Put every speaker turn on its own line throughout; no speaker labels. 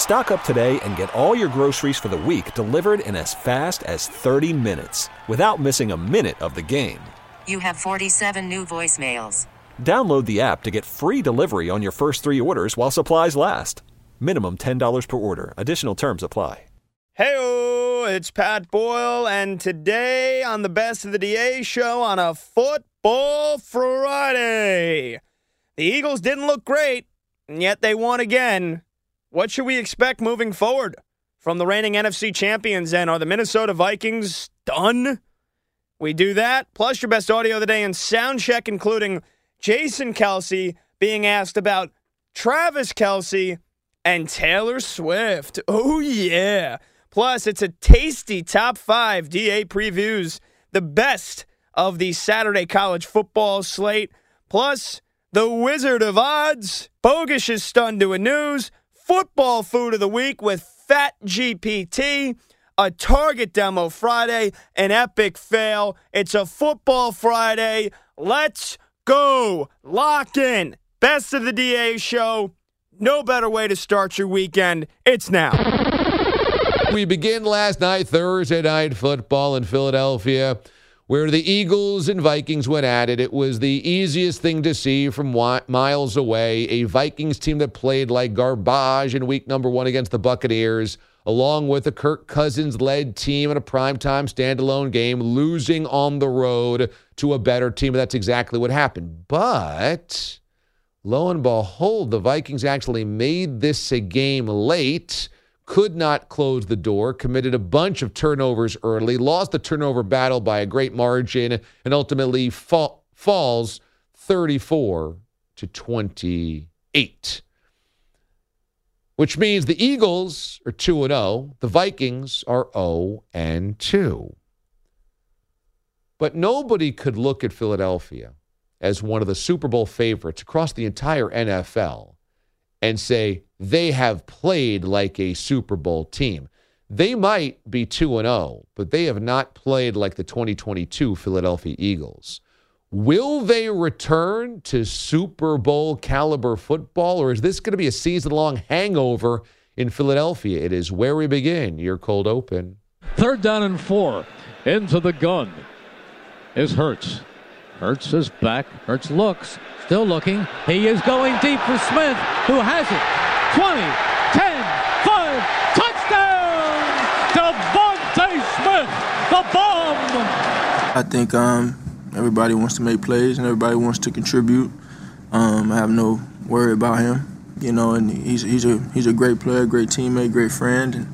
Stock up today and get all your groceries for the week delivered in as fast as 30 minutes without missing a minute of the game.
You have 47 new voicemails.
Download the app to get free delivery on your first three orders while supplies last. Minimum $10 per order. Additional terms apply.
Hey, it's Pat Boyle, and today on the Best of the DA show on a Football Friday. The Eagles didn't look great, and yet they won again. What should we expect moving forward from the reigning NFC champions? And are the Minnesota Vikings done? We do that, plus your best audio of the day and sound check, including Jason Kelce being asked about Travis Kelce and Taylor Swift. Oh, yeah. Plus, it's a tasty top five DA previews, the best of the Saturday college football slate. Plus, the Wizard of Odds. Bogus is stunned to a news football food of the week with Fat GPT, a Target demo Friday, an epic fail. It's a football Friday. Let's go. Lock in. Best of the DA show. No better way to start your weekend. It's now.
We begin last night, Thursday night football in Philadelphia where the Eagles and Vikings went at it. It was the easiest thing to see from miles away. A Vikings team that played like garbage in week number one against the Buccaneers, along with a Kirk Cousins led team in a primetime standalone game, losing on the road to a better team. That's exactly what happened. But lo and behold, the Vikings actually made this a game late could not close the door, committed a bunch of turnovers early, lost the turnover battle by a great margin, and ultimately fa- falls 34 to 28. Which means the Eagles are 2 and 0, the Vikings are 0 and 2. But nobody could look at Philadelphia as one of the Super Bowl favorites across the entire NFL and say they have played like a Super Bowl team. They might be 2 and 0, but they have not played like the 2022 Philadelphia Eagles. Will they return to Super Bowl caliber football, or is this going to be a season long hangover in Philadelphia? It is where we begin your cold open.
Third down and four. Into the gun is Hurts. Hurts is back. Hurts looks. Still looking. He is going deep for Smith, who has it. 20, 10, 5, touchdown! DeVonta Smith, the bomb!
I think um, everybody wants to make plays and everybody wants to contribute. Um, I have no worry about him, you know, and he's he's a he's a great player, great teammate, great friend, and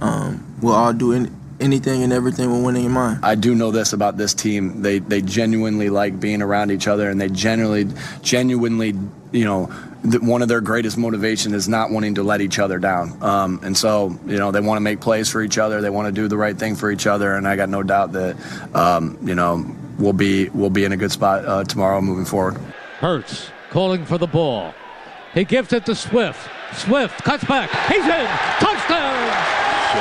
um, we'll all do any, anything and everything with winning in your mind.
I do know this about this team. They they genuinely like being around each other and they genuinely genuinely, you know, one of their greatest motivation is not wanting to let each other down. Um, and so, you know, they want to make plays for each other. They want to do the right thing for each other. And I got no doubt that, um, you know, we'll be we'll be in a good spot uh, tomorrow moving forward.
Hurts calling for the ball. He gives it to Swift. Swift cuts back. He's in. Touchdown.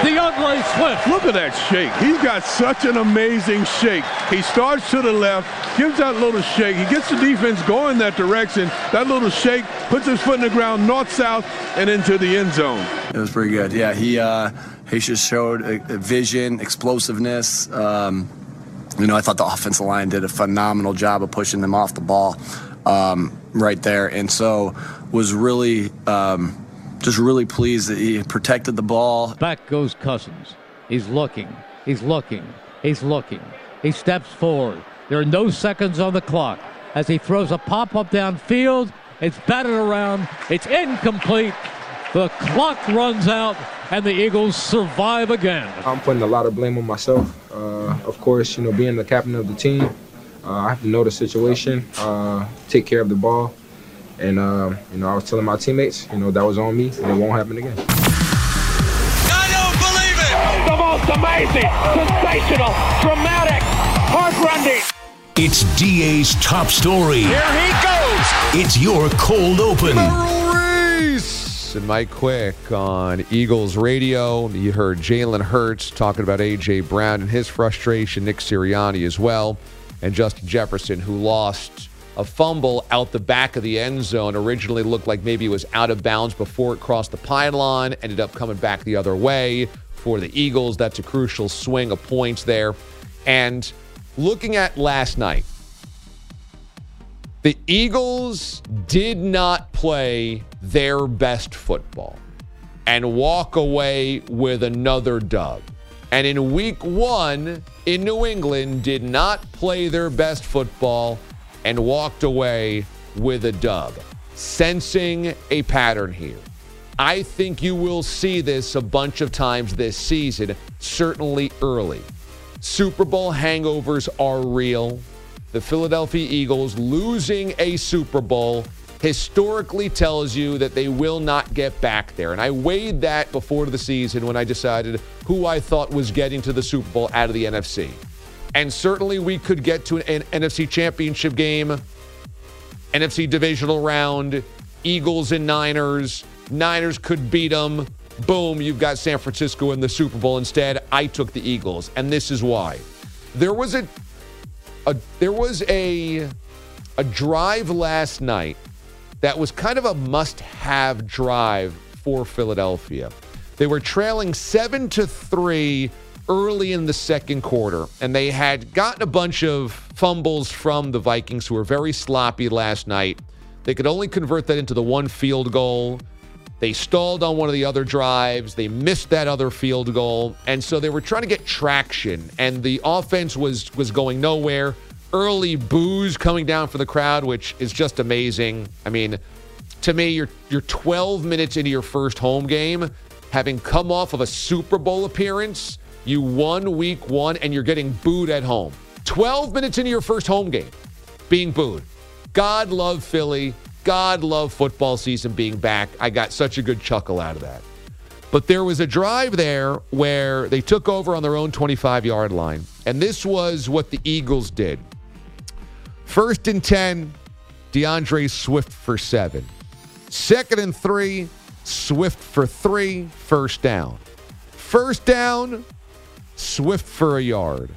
D'Andre Swift.
Look at that shake. He's got such an amazing shake. He starts to the left, gives that little shake. He gets the defense going that direction. That little shake puts his foot in the ground, north south, and into the end zone.
It was pretty good. Yeah, he uh, he just showed a, a vision, explosiveness. Um, you know, I thought the offensive line did a phenomenal job of pushing them off the ball um, right there, and so was really. Um, just really pleased that he protected the ball.
Back goes Cousins. He's looking. He's looking. He's looking. He steps forward. There are no seconds on the clock as he throws a pop up downfield. It's batted around. It's incomplete. The clock runs out, and the Eagles survive again.
I'm putting a lot of blame on myself. Uh, of course, you know, being the captain of the team, uh, I have to know the situation, uh, take care of the ball, and, uh, you know, I was telling my teammates, you know, that was on me and it won't happen again.
I don't believe it! The most amazing, sensational, dramatic, It's DA's top story.
Here he goes.
It's your cold open.
Reese and Mike Quick on Eagles radio. You heard Jalen Hurts talking about A.J. Brown and his frustration, Nick Sirianni as well, and Justin Jefferson, who lost a fumble out the back of the end zone. Originally looked like maybe it was out of bounds before it crossed the pylon, ended up coming back the other way for the Eagles. That's a crucial swing of points there. And looking at last night, the Eagles did not play their best football and walk away with another dub. And in week one in New England, did not play their best football and walked away with a dub. Sensing a pattern here. I think you will see this a bunch of times this season, certainly early. Super Bowl hangovers are real. The Philadelphia Eagles losing a Super Bowl historically tells you that they will not get back there. And I weighed that before the season when I decided who I thought was getting to the Super Bowl out of the NFC. And certainly we could get to an, an NFC championship game, NFC divisional round, Eagles and Niners. Niners could beat them. Boom, you've got San Francisco in the Super Bowl. Instead, I took the Eagles, and this is why. There was a, a there was a a drive last night that was kind of a must-have drive for Philadelphia. They were trailing 7 to 3 early in the second quarter, and they had gotten a bunch of fumbles from the Vikings, who were very sloppy last night. They could only convert that into the one field goal. They stalled on one of the other drives. They missed that other field goal, and so they were trying to get traction. And the offense was was going nowhere. Early boos coming down for the crowd, which is just amazing. I mean, to me, you're you're 12 minutes into your first home game, having come off of a Super Bowl appearance you won week one and you're getting booed at home. 12 minutes into your first home game, being booed. God love Philly. God love football season being back. I got such a good chuckle out of that. But there was a drive there where they took over on their own 25 yard line. And this was what the Eagles did. First and 10, D'Andre Swift for seven. Second and three, Swift for three, first down. First down, Swift for a yard.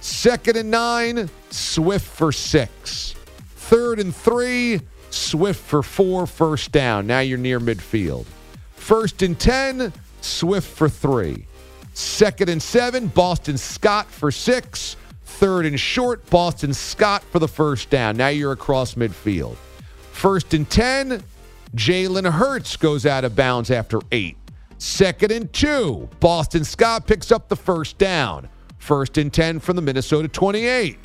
Second and nine, Swift for six. Third and three, Swift for four, first down. Now you're near midfield. First and 10, Swift for three. Second and seven, Boston Scott for six. Third and short, Boston Scott for the first down. Now you're across midfield. First and 10, Jalen Hurts goes out of bounds after eight. Second and two. Boston Scott picks up the first down. First and 10 from the Minnesota 28.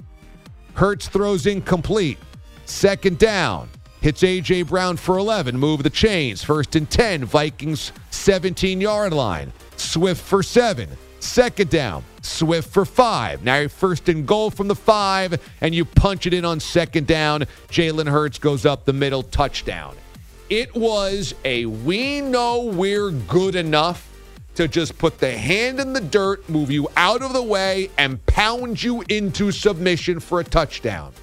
Hurts throws incomplete. Second down. Hits A.J. Brown for 11. Move the chains. First and 10. Vikings 17 yard line. Swift for seven. Second down. Swift for five. Now you're first and goal from the five, and you punch it in on second down. Jalen Hurts goes up the middle. Touchdown. It was a we know we're good enough to just put the hand in the dirt, move you out of the way, and pound you into submission for a touchdown.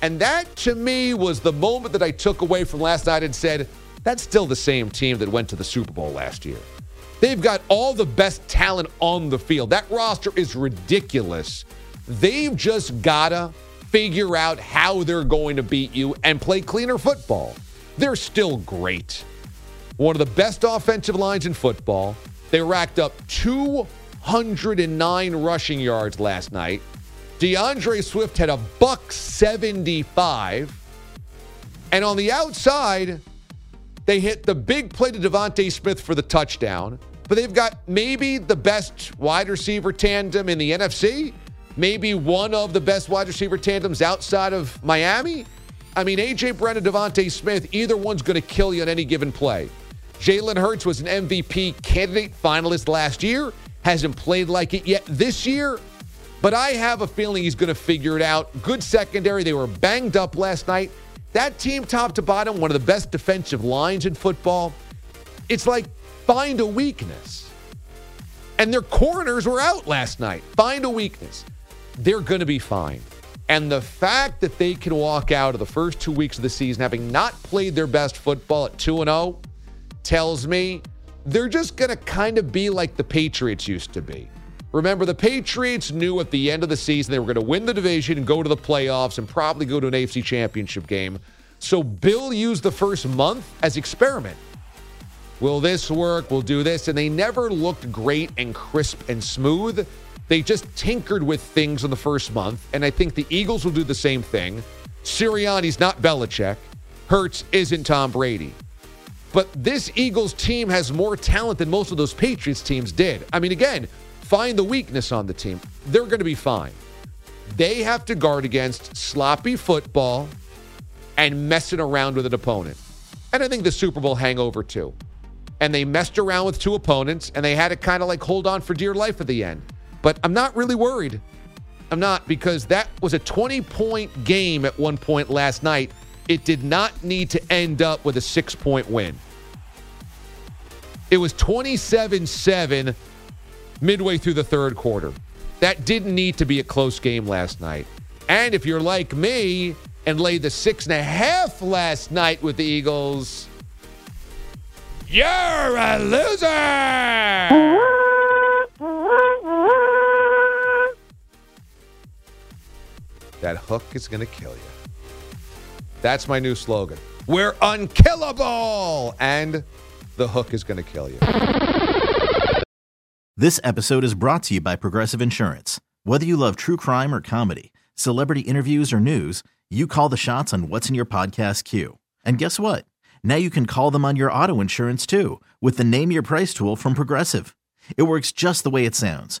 And that to me was the moment that I took away from last night and said, that's still the same team that went to the Super Bowl last year. They've got all the best talent on the field. That roster is ridiculous. They've just got to figure out how they're going to beat you and play cleaner football. They're still great. One of the best offensive lines in football. They racked up 209 rushing yards last night. D'Andre Swift had a buck 75. And on the outside, they hit the big play to DeVonta Smith for the touchdown. But they've got maybe the best wide receiver tandem in the NFC, maybe one of the best wide receiver tandems outside of Miami. I mean, A.J. Brown and DeVonta Smith, either one's going to kill you on any given play. Jalen Hurts was an MVP candidate finalist last year, hasn't played like it yet this year, but I have a feeling he's going to figure it out. Good secondary. They were banged up last night. That team, top to bottom, one of the best defensive lines in football. It's like find a weakness. And their corners were out last night. Find a weakness. They're going to be fine. And the fact that they can walk out of the first two weeks of the season having not played their best football at 2 0 tells me they're just going to kind of be like the Patriots used to be. Remember, the Patriots knew at the end of the season they were going to win the division and go to the playoffs and probably go to an AFC championship game. So Bill used the first month as experiment. Will this work? We'll do this. And they never looked great and crisp and smooth. They just tinkered with things in the first month. And I think the Eagles will do the same thing. Sirianni's not Belichick. Hurts isn't Tom Brady. But this Eagles team has more talent than most of those Patriots teams did. I mean, again, find the weakness on the team. They're going to be fine. They have to guard against sloppy football and messing around with an opponent. And I think the Super Bowl hangover too. And they messed around with two opponents and they had to kind of like hold on for dear life at the end. But I'm not really worried. I'm not because that was a 20 point game at one point last night. It did not need to end up with a six point win. It was 27 7 midway through the third quarter. That didn't need to be a close game last night. And if you're like me and laid the six and a half last night with the Eagles, you're a loser. That hook is going to kill you. That's my new slogan. We're unkillable. And the hook is going to kill you.
This episode is brought to you by Progressive Insurance. Whether you love true crime or comedy, celebrity interviews or news, you call the shots on what's in your podcast queue. And guess what? Now you can call them on your auto insurance too with the Name Your Price tool from Progressive. It works just the way it sounds.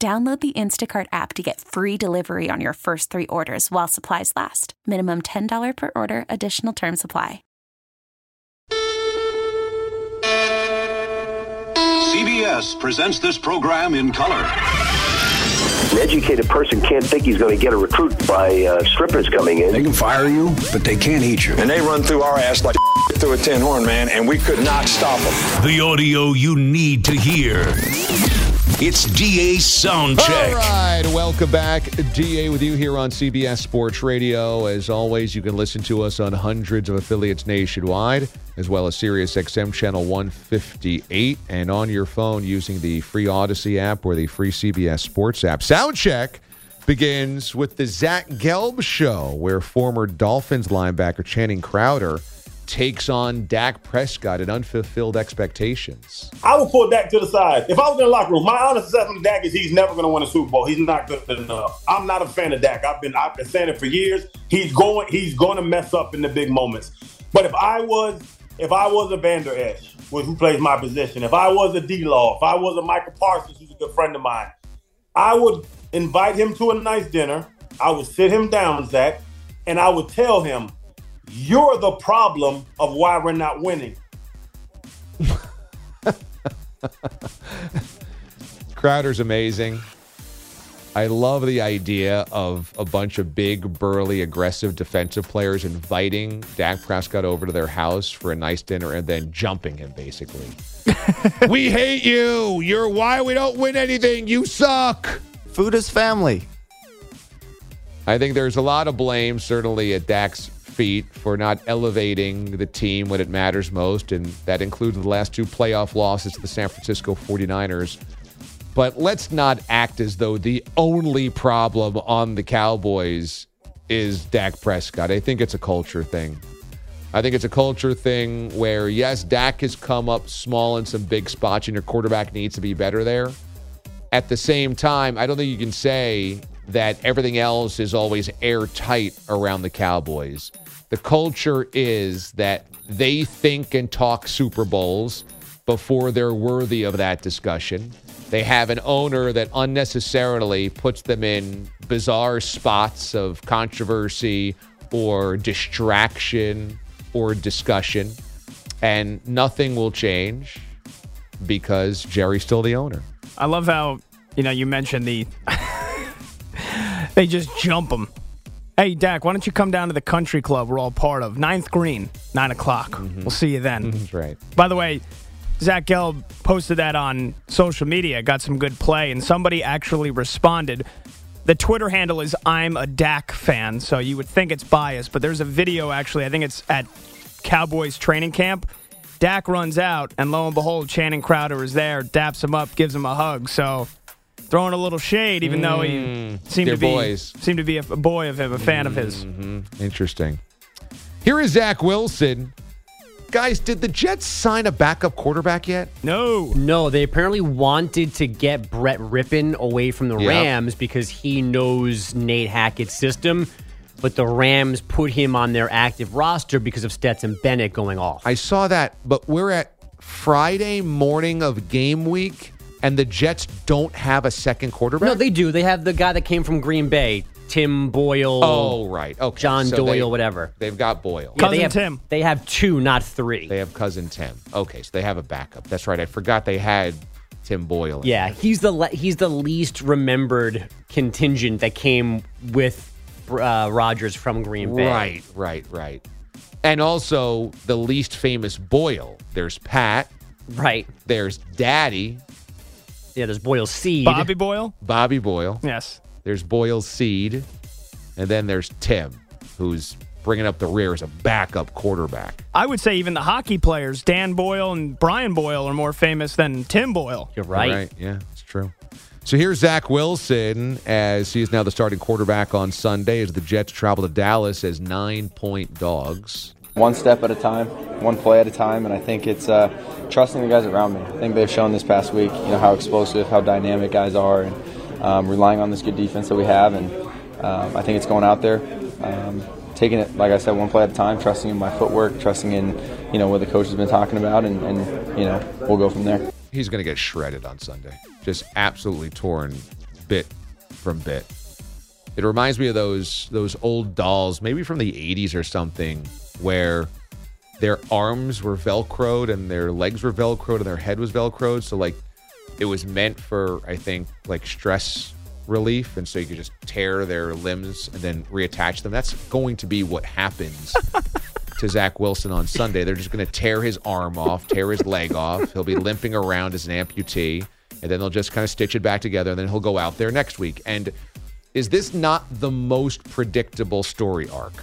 Download the Instacart app to get free delivery on your first three orders while supplies last. Minimum $10 per order, additional term supply.
CBS presents this program in color.
An educated person can't think he's going to get a recruit by uh, strippers coming in.
They can fire you, but they can't eat you.
And they run through our ass like through a tin horn, man, and we could not stop them.
The audio you need to hear. It's DA Soundcheck.
All right, welcome back. DA with you here on CBS Sports Radio. As always, you can listen to us on hundreds of affiliates nationwide, as well as Sirius XM Channel 158, and on your phone using the free Audacy app or the free CBS Sports app. Soundcheck begins with the Zach Gelb Show, where former Dolphins linebacker Channing Crowder takes on Dak Prescott and unfulfilled expectations.
I would pull Dak to the side. If I was in the locker room, my honest assessment of Dak is he's never going to win a Super Bowl. He's not good enough. I'm not a fan of Dak. I've been I've been saying it for years. He's going he's going to mess up in the big moments. But if I was if I was a Vander Esch, who plays my position, if I was a D Law, if I was a Michael Parsons, who's a good friend of mine, I would invite him to a nice dinner. I would sit him down, Zach, and I would tell him, "You're the problem of why we're not winning."
Crowder's amazing. I love the idea of a bunch of big, burly, aggressive defensive players inviting Dak Prescott over to their house for a nice dinner and then jumping him, basically. we hate you. You're why we don't win anything. You suck.
Food is family.
I think there's a lot of blame, certainly at Dak's feet, for not elevating the team when it matters most. And that includes the last two playoff losses to the San Francisco 49ers. But let's not act as though the only problem on the Cowboys is Dak Prescott. I think it's a culture thing. I think it's a culture thing where, yes, Dak has come up small in some big spots, and your quarterback needs to be better there. At the same time, I don't think you can say that everything else is always airtight around the Cowboys. The culture is that they think and talk Super Bowls before they're worthy of that discussion. They have an owner that unnecessarily puts them in bizarre spots of controversy or distraction or discussion, and nothing will change because Jerry's still the owner.
I love how you know you mentioned the they just jump them. Hey Dak, why don't you come down to the country club we're all part of? Ninth Green, nine o'clock. Mm-hmm. We'll see you then.
That's right.
By the way, Zach Gelb posted that on social media, got some good play, and somebody actually responded. The Twitter handle is I'm a Dak fan, so you would think it's biased, but there's a video actually, I think it's at Cowboys training camp. Dak runs out, and lo and behold, Channing Crowder is there, daps him up, gives him a hug. So throwing a little shade, even though he
Mm,
seemed
they're
to be
boys.
seemed to be a, a boy of him, a fan of his.
Mm-hmm. Interesting. Here is Zach Wilson. Guys, did the Jets sign a backup quarterback yet?
No.
No, they apparently wanted to get Brett Rypien away from the
Yep.
Rams because he knows Nate Hackett's system, but the Rams put him on their active roster because of Stetson Bennett going off.
I saw that, but we're at Friday morning of game week, and the Jets don't have a second quarterback.
No, they do. They have the guy that came from Green Bay, Tim Boyle.
Oh, right. Okay.
John
So
Doyle,
they-
whatever.
They've got Boyle.
Yeah, they have, They have two, not three.
They have cousin Tim. Okay, so they have a backup. That's right. I forgot they had Tim Boyle. in
Yeah, he's the le- he's the least remembered contingent that came with uh, Rodgers from Green Bay.
Right, right, right. And also the least famous Boyle. There's Pat.
Right.
There's Daddy.
Yeah, there's Boyle Seed.
Bobby Boyle?
Bobby Boyle.
Yes.
There's Boyle's Seed. And then there's Tim, who's bringing up the rear as a backup quarterback.
I would say even the hockey players, Dan Boyle and Brian Boyle, are more famous than Tim Boyle.
You're right.
Yeah, it's true. So here's Zach Wilson as he is now the starting quarterback on Sunday as the Jets travel to Dallas as nine point dogs.
One step at a time, one play at a time, and I think it's uh, trusting the guys around me. I think they've shown this past week, you know, how explosive, how dynamic guys are, and um, relying on this good defense that we have. And um, I think it's going out there, um, taking it, like I said, one play at a time, trusting in my footwork, trusting in, you know, what the coach has been talking about, and, and you know, we'll go from there.
He's going to get shredded on Sunday. Just absolutely torn bit from bit. It reminds me of those those old dolls, maybe from the 80s or something, where their arms were velcroed and their legs were velcroed and their head was velcroed. So like it was meant for, I think, like stress relief, and so you could just tear their limbs and then reattach them. That's going to be what happens to Zach Wilson on Sunday. They're just going to tear his arm off, tear his leg off. He'll be limping around as an amputee, and then they'll just kind of stitch it back together, and then he'll go out there next week. And is this not the most predictable story arc?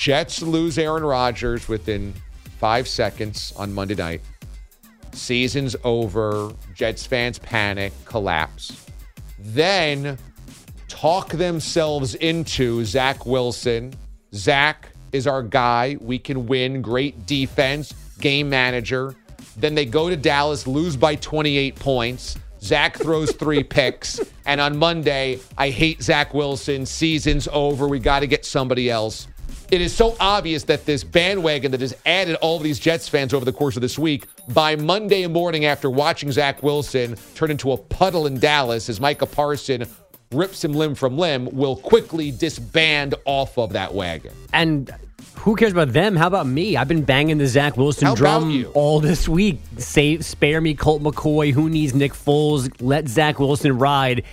Jets lose Aaron Rodgers within five seconds on Monday night. Season's over. Jets fans panic, collapse. Then talk themselves into Zach Wilson. Zach is our guy. We can win. Great defense, game manager. Then they go to Dallas, lose by 28 points. Zach throws three picks. And on Monday, I hate Zach Wilson. Season's over. We got to get somebody else. It is so obvious that this bandwagon that has added all these Jets fans over the course of this week, by Monday morning after watching Zach Wilson turn into a puddle in Dallas as Micah Parson rips him limb from limb, will quickly disband off of that wagon.
And who cares about them? How about me? I've been banging the Zach Wilson
How
drum all this week. Save, spare me Colt McCoy. Who needs Nick Foles? Let Zach Wilson ride.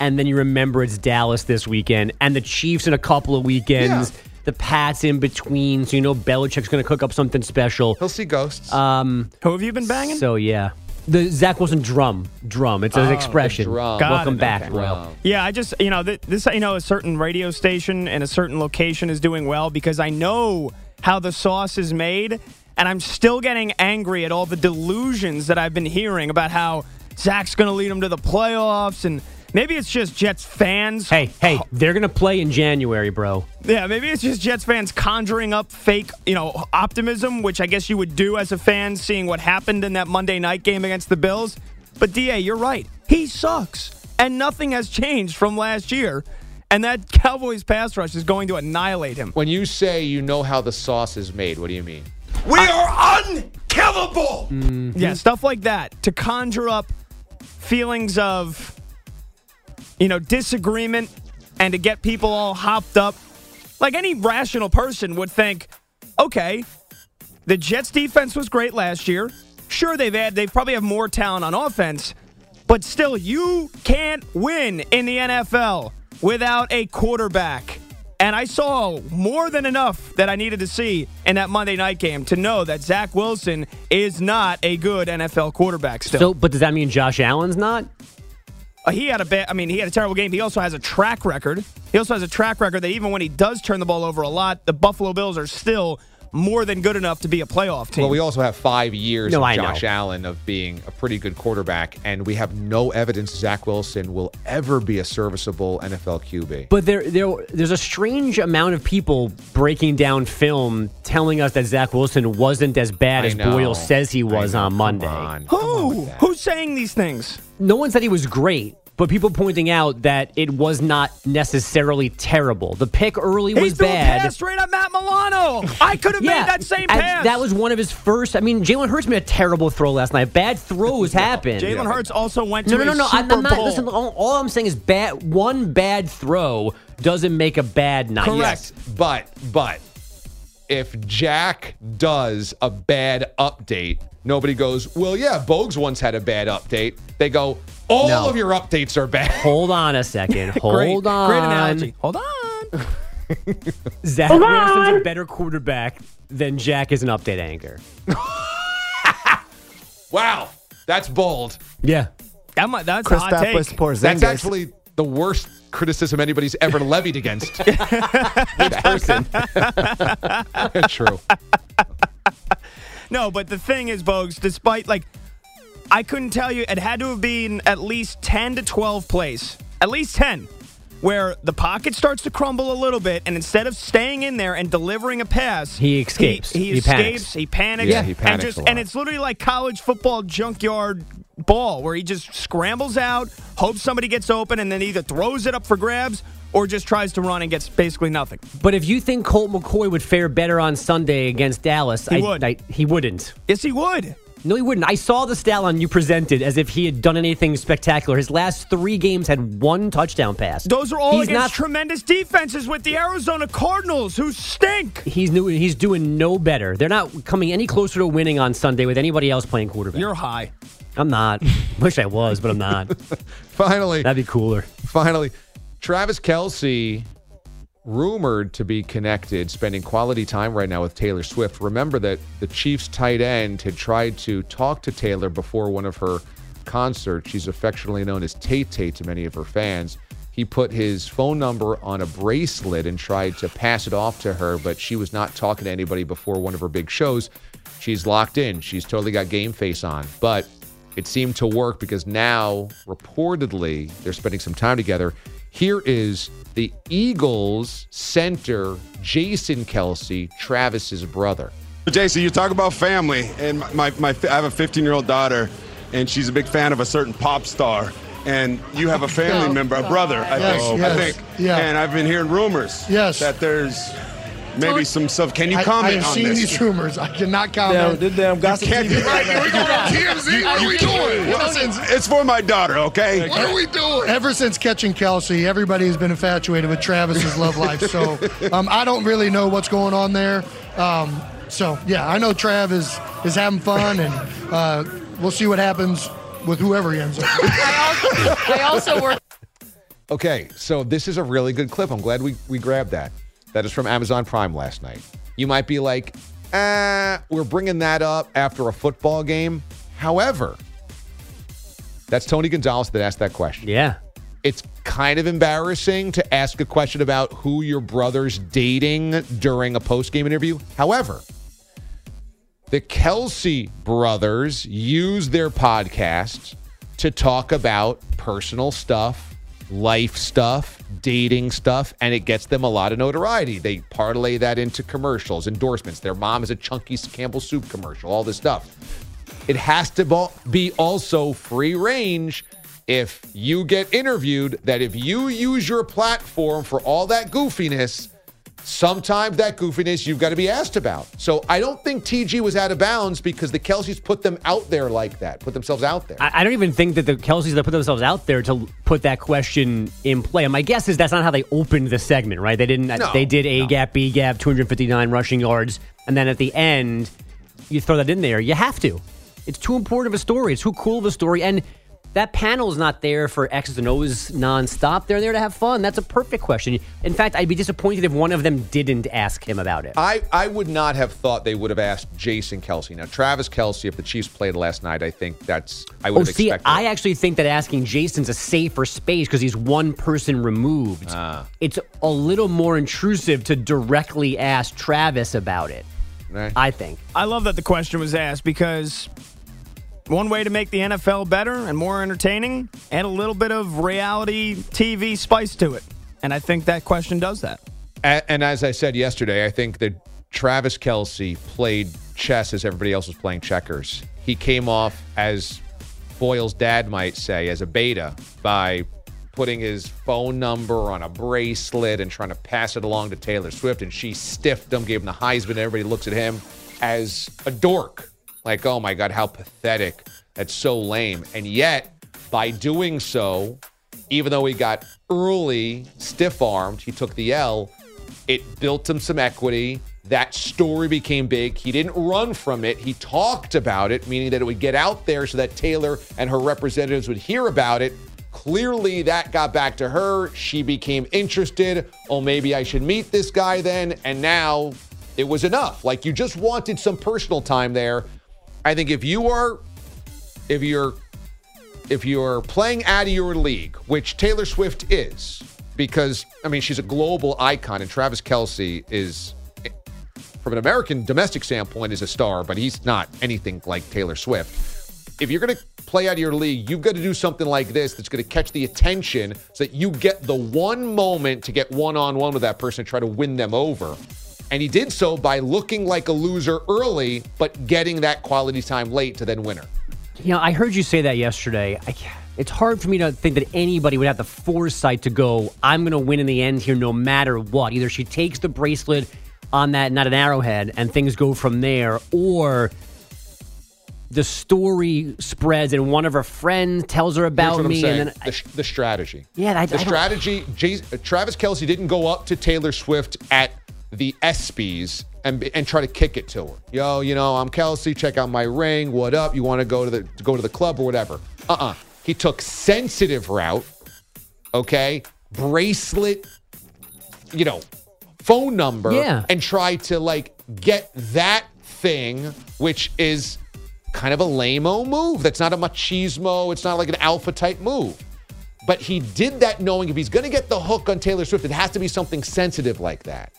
And then you remember it's Dallas this weekend and the Chiefs in a couple of weekends. The Pats in between, so you know Belichick's going to cook up something special.
He'll see ghosts.
Um,
Who have you been banging?
so yeah, the Zach Wilson drum, drum. It's an
Oh,
expression.
the drum.
Got
Welcome
it,
back,
okay.
Royal.
Yeah, I just you know th- this you know a certain radio station and a certain location is doing well because I know how the sauce is made, and I'm still getting angry at all the delusions that I've been hearing about how Zach's going to lead them to the playoffs, and maybe it's just Jets fans.
Hey, hey, they're going to play in January, bro.
Yeah, maybe it's just Jets fans conjuring up fake, you know, optimism, which I guess you would do as a fan seeing what happened in that Monday night game against the Bills. But DA, you're right. He sucks. And nothing has changed from last year. And that Cowboys pass rush is going to annihilate him.
When you say you know how the sauce is made, what do you mean?
We are unkillable. Mm-hmm. Yeah, stuff like that to conjure up feelings of, you know, disagreement and to get people all hopped up. Like any rational person would think, okay, the Jets defense was great last year. Sure, they've had they probably have more talent on offense, but still, you can't win in the NFL without a quarterback. And I saw more than enough that I needed to see in that Monday night game to know that Zach Wilson is not a good NFL quarterback still.
So, but does that mean Josh Allen's not?
Uh, he had a bad. I mean, he had a terrible game. He also has a track record. He also has a track record that even when he does turn the ball over a lot, the Buffalo Bills are still more than good enough to be a playoff team.
Well, we also have five years
No,
of
I know.
Josh Allen of being a pretty good quarterback, and we have no evidence Zach Wilson will ever be a serviceable NFL QB.
But there, there, there's a strange amount of people breaking down film, telling us that Zach Wilson wasn't as bad
I
as
know.
Boyle says he was on
Come
Monday.
on.
Who? Who's saying these things?
No one said he was great, but people pointing out that it was not necessarily terrible. The pick early
He
was
threw
bad.
a pass straight at Matt Milano. I could have made that same pass.
That was one of his first. I mean, Jalen Hurts made a terrible throw last night. Bad throws happen.
Jalen Hurts also went to
No, no, no,
a
no. I'm,
Super
I'm not.
Bowl.
Listen, all, all I'm saying is bad. One bad throw doesn't make a bad night.
Yes, but but if Jack does a bad update, nobody goes, "Well, yeah, Bogues once had a bad update." They go, "All
No.
of your updates are bad."
Hold on a second. Hold
great,
on.
Great analogy. Hold on.
Zach
Hold
Wilson's
on.
a better quarterback than Jack is an update anchor.
Wow, that's bold.
Yeah.
That might, that's a hot take.
That's actually the worst criticism anybody's ever levied against this person. True.
No, but the thing is, Bogues, despite like, I couldn't tell you, it had to have been at least 10 to 12 plays, at least 10, where the pocket starts to crumble a little bit, and instead of staying in there and delivering a pass,
He escapes.
He,
He
escapes.
panics.
He panics.
Yeah, he
and
panics
just
a lot.
and it's literally like college football junkyard ball, where he just scrambles out, hopes somebody gets open, and then either throws it up for grabs or just tries to run and gets basically nothing.
But if you think Colt McCoy would fare better on Sunday against Dallas,
He
I,
would.
I- he wouldn't.
Yes, he would.
No, he wouldn't. I saw the stat line you presented as if he had done anything spectacular. His last three games had one touchdown pass.
Those are all
he's
against
not.
tremendous defenses with the Arizona Cardinals, who stink.
He's new, he's doing no better. They're not coming any closer to winning on Sunday with anybody else playing quarterback.
You're high.
I'm not. Wish I was, but I'm not.
Finally,
That'd be cooler.
finally, Travis Kelce rumored to be connected, spending quality time right now with Taylor Swift. Remember that the Chiefs tight end had tried to talk to Taylor before one of her concerts. She's affectionately known as Tay Tay to many of her fans. He put his phone number on a bracelet and tried to pass it off to her, but she was not talking to anybody before one of her big shows. She's locked in. She's totally got game face on. But it seemed to work because now, reportedly, they're spending some time together. Here is the Eagles center, Jason Kelce, Travis's brother.
Jason, you talk about family, and my, my, I have a 15 year old daughter, and she's a big fan of a certain pop star. And you have a family member, a brother, I
Yes,
think.
yes,
I think.
yeah.
And I've been hearing rumors
Yes.
that there's maybe some stuff. Can you
I,
comment
I have
on
seen
this?
these rumors. I cannot comment.
Damn, damn gossip
can't-
TV.
Right, are we going on TMZ? What are we doing?
Well,
Ever since,
it's for my daughter, okay?
what are we doing? Ever since catching Kelce, everybody has been infatuated with Travis's love life. So um, I don't really know what's going on there. Um, so yeah, I know Trav is is having fun, and uh, we'll see what happens with whoever he ends up. with.
I also work.
Okay, so this is a really good clip. I'm glad we, we grabbed that. That is from Amazon Prime last night. You might be like, ah, we're bringing that up after a football game. However, that's Tony Gonzalez that asked that question.
Yeah.
It's kind of embarrassing to ask a question about who your brother's dating during a post game interview. However, the Kelce brothers use their podcasts to talk about personal stuff, life stuff, dating stuff, and it gets them a lot of notoriety. They parlay that into commercials, endorsements. Their mom is a chunky Campbell soup commercial, all this stuff. It has to be also free range if you get interviewed that if you use your platform for all that goofiness, sometimes that goofiness you've got to be asked about. So I don't think TG was out of bounds because the Kelces put them out there like that, put themselves out there.
I, I don't even think that the Kelces that put themselves out there to put that question in play. And my guess is that's not how they opened the segment, right? They didn't.
Uh, no,
they did A gap, B gap, 259 rushing yards, and then at the end, you throw that in there. You have to. It's too important of a story. It's too cool of a story, and that panel is not there for X's and O's nonstop. They're there to have fun. That's a perfect question. In fact, I'd be disappointed if one of them didn't ask him about it.
I, I would not have thought they would have asked Jason Kelce. Now, Travis Kelce, if the Chiefs played last night, I think that's, I would
Oh,
have
see,
expected.
I actually think that asking Jason's a safer space because he's one person removed.
Ah.
It's a little more intrusive to directly ask Travis about it.
Right.
I think.
I love that the question was asked because one way to make the NFL better and more entertaining, add a little bit of reality TV spice to it. And I think that question does that.
A- And as I said yesterday, I think that Travis Kelce played chess as everybody else was playing checkers. He came off, as Boyle's dad might say, as a beta by putting his phone number on a bracelet and trying to pass it along to Taylor Swift. And she stiffed him, gave him the Heisman. And everybody looks at him as a dork. Like, oh my God, how pathetic. That's so lame. And yet, by doing so, even though he got early stiff armed, he took the L. It built him some equity. That story became big. He didn't run from it. He talked about it, meaning that it would get out there so that Taylor and her representatives would hear about it. Clearly, that got back to her. She became interested. Oh, maybe I should meet this guy then. And now it was enough. Like you just wanted some personal time there. I think if you are, if you're if you're playing out of your league, which Taylor Swift is, because I mean she's a global icon, and Travis Kelce is, from an American domestic standpoint, is a star, but he's not anything like Taylor Swift. If you're going to play out of your league, you've got to do something like this that's going to catch the attention, so that you get the one moment to get one on one with that person and try to win them over. And he did so by looking like a loser early, but getting that quality time late to then win her.
You know, I heard you say that yesterday. I, it's hard for me to think that anybody would have the foresight to go, I'm going to win in the end here no matter what. Either she takes the bracelet on that, not an arrowhead, and things go from there, or the story spreads and one of her friends tells her about me. And then
the, the strategy.
Yeah, I- I
the
don't-
strategy. Jay, Travis Kelce didn't go up to Taylor Swift at the ESPYS and and try to kick it to her. Yo, you know, I'm Kelce. Check out my ring. What up? You want to go to the to go to the club or whatever? Uh-uh. He took sensitive route. Okay, bracelet. You know, phone number.
Yeah.
and try to like get that thing, which is kind of a lame-o move. That's not a machismo. It's not like an alpha type move. But he did that knowing if he's going to get the hook on Taylor Swift, it has to be something sensitive like that.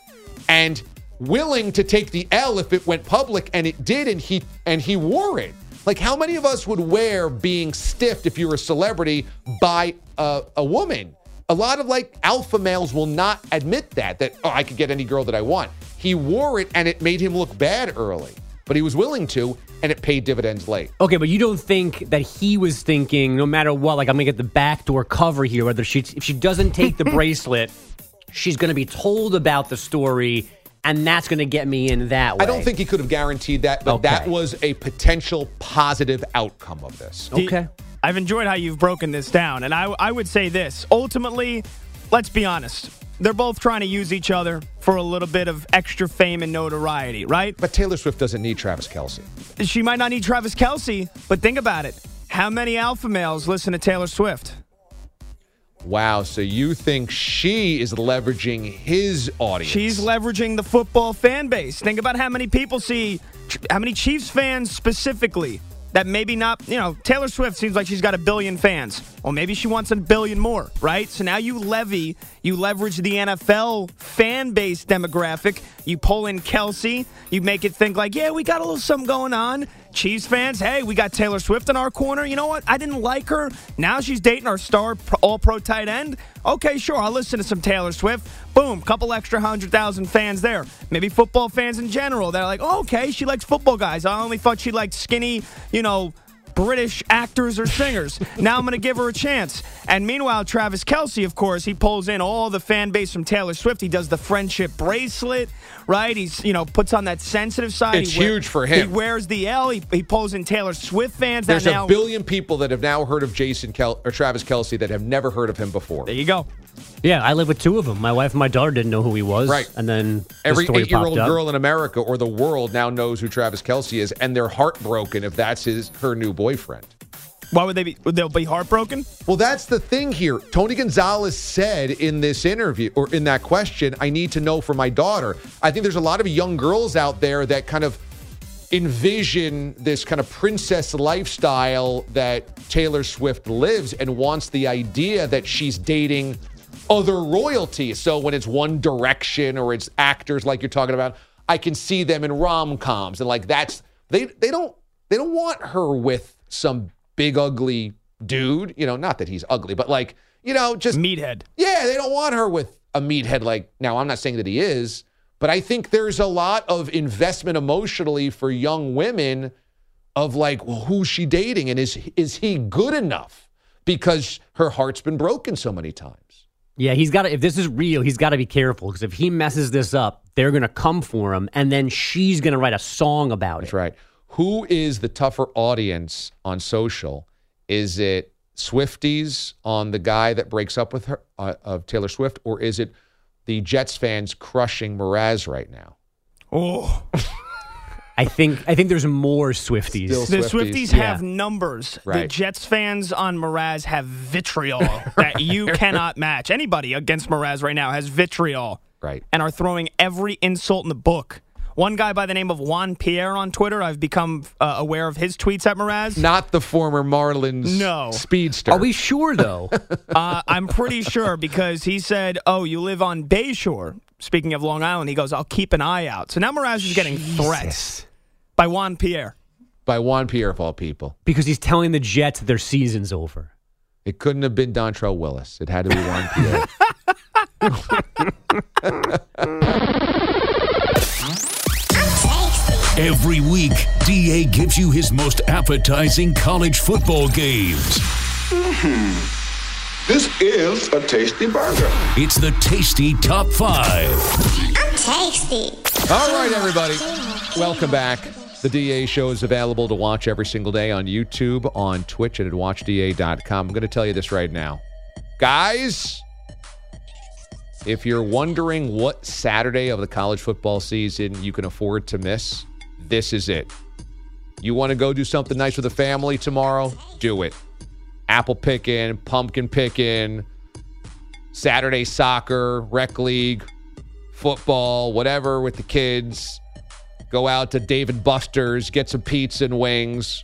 And willing to take the L if it went public, and it did, and he and he wore it. Like how many of us would wear being stiffed if you're a celebrity by a, a woman? A lot of like alpha males will not admit that, that, oh, I could get any girl that I want. He wore it and it made him look bad early, but he was willing to, and it paid dividends late.
Okay, but you don't think that he was thinking, no matter what, like I'm gonna get the backdoor cover here. Whether she if she doesn't take the bracelet, she's gonna be told about the story, and that's going to get me in that way.
I don't think he could have guaranteed that, but that was a potential positive outcome of this.
Okay.
I've enjoyed how you've broken this down, and I, I would say this. Ultimately, let's be honest. They're both trying to use each other for a little bit of extra fame and notoriety, right?
But Taylor Swift doesn't need Travis Kelce.
She might not need Travis Kelce, but think about it. How many alpha males listen to Taylor Swift?
Wow, so you think she is leveraging his audience?
She's leveraging the football fan base. Think about how many people see, how many Chiefs fans specifically that maybe not, you know, Taylor Swift seems like she's got a billion fans. Well, maybe she wants a billion more, right? So now you levy, you leverage the NFL fan base demographic. You pull in Kelce, you make it think like, yeah, we got a little something going on. Chiefs fans, hey, we got Taylor Swift in our corner. You know what? I didn't like her. Now she's dating our star all pro tight end. Okay, sure, I'll listen to some Taylor Swift. Boom, couple extra hundred thousand fans there. Maybe football fans in general. They're like, oh, okay, she likes football guys. I only thought she liked skinny, you know, British actors or singers. now I'm going to give her a chance. And meanwhile, Travis Kelce, of course, he pulls in all the fan base from Taylor Swift. He does the friendship bracelet, right? He's, you know, puts on that sensitive side.
It's
He wear-
huge for him.
He wears the L. He, he pulls in Taylor Swift fans.
There's
that now,
a billion people that have now heard of Jason Kel- or Travis Kelce that have never heard of him before.
There you go.
Yeah, I live with two of them. My wife and my daughter didn't know who he was.
Right.
And then
Every
story
eight-year-old
up.
girl in America or the world now knows who Travis Kelce is, and they're heartbroken if that's his her new boyfriend.
Why would they be? Would they be heartbroken?
Well, that's the thing here. Tony Gonzalez said in this interview or in that question, I need to know for my daughter. I think there's a lot of young girls out there that kind of envision this kind of princess lifestyle that Taylor Swift lives and wants the idea that she's dating other royalty. So when it's One Direction or it's actors like you're talking about, I can see them in rom-coms and like that's they they don't they don't want her with some big ugly dude, you know, not that he's ugly, but like, you know, just
meathead.
Yeah, they don't want her with a meathead like now I'm not saying that he is, but I think there's a lot of investment emotionally for young women of like, well, who's she dating and is is he good enough? Because her heart's been broken so many times.
Yeah, he's got to, if this is real, he's got to be careful because if he messes this up, they're going to come for him and then she's going to write a song about
That's
it.
That's right. Who is the tougher audience on social? Is it Swifties on the guy that breaks up with her uh, of Taylor Swift, or is it the Jets fans crushing Mraz right now?
Oh,
I think I think there's more Swifties.
Still
the
Swifties.
Swifties
Yeah.
have numbers. The Jets fans on Mraz have vitriol that you cannot match. Anybody against Mraz right now has vitriol
Right.
and are throwing every insult in the book. One guy by the name of Juan Pierre on Twitter, I've become uh, aware of his tweets at Mraz.
Not the former Marlins
No.
speedster.
Are we sure though?
Uh, I'm pretty sure because he said, "Oh, you live on Bayshore." Speaking of Long Island, he goes, "I'll keep an eye out." So now Mraz is getting threats by Juan Pierre.
By Juan Pierre of all people.
because he's telling the Jets that their season's over.
It couldn't have been Dontrelle Willis. It had to be Juan Pierre.
Every week, DA gives you his most appetizing college football games. Mm-hmm.
This is a tasty burger.
It's the Tasty Top 5.
I'm Tasty.
All right, everybody. Welcome back. The DA show is available to watch every single day on YouTube, on Twitch, and at watchda.com. I'm going to tell you this right now. Guys, if you're wondering what Saturday of the college football season you can afford to miss, this is it. You want to go do something nice with the family tomorrow? Do it. Apple picking, pumpkin picking, Saturday soccer, rec league, football, whatever with the kids. Go out to David Buster's, get some pizza and wings.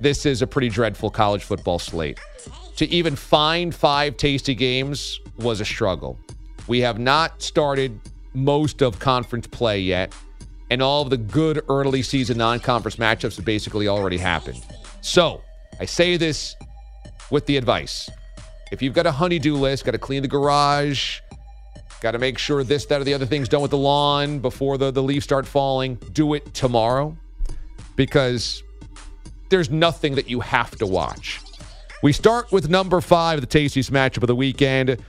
This is a pretty dreadful college football slate. To even find five tasty games was a struggle. We have not started most of conference play yet, and all of the good early season non conference matchups have basically already happened. So I say this with the advice if you've got a honeydew list, got to clean the garage, got to make sure this, that, or the other thing's done with the lawn before the, the leaves start falling, do it tomorrow because there's nothing that you have to watch. We start with number five, the tastiest matchup of the weekend.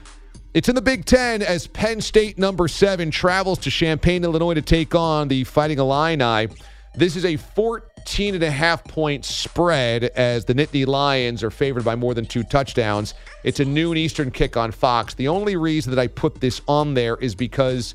It's in the Big Ten as Penn State number seven travels to Champaign, Illinois to take on the Fighting Illini. This is a 14 and a half point spread as the Nittany Lions are favored by more than two touchdowns. It's a noon Eastern kick on Fox. The only reason that I put this on there is because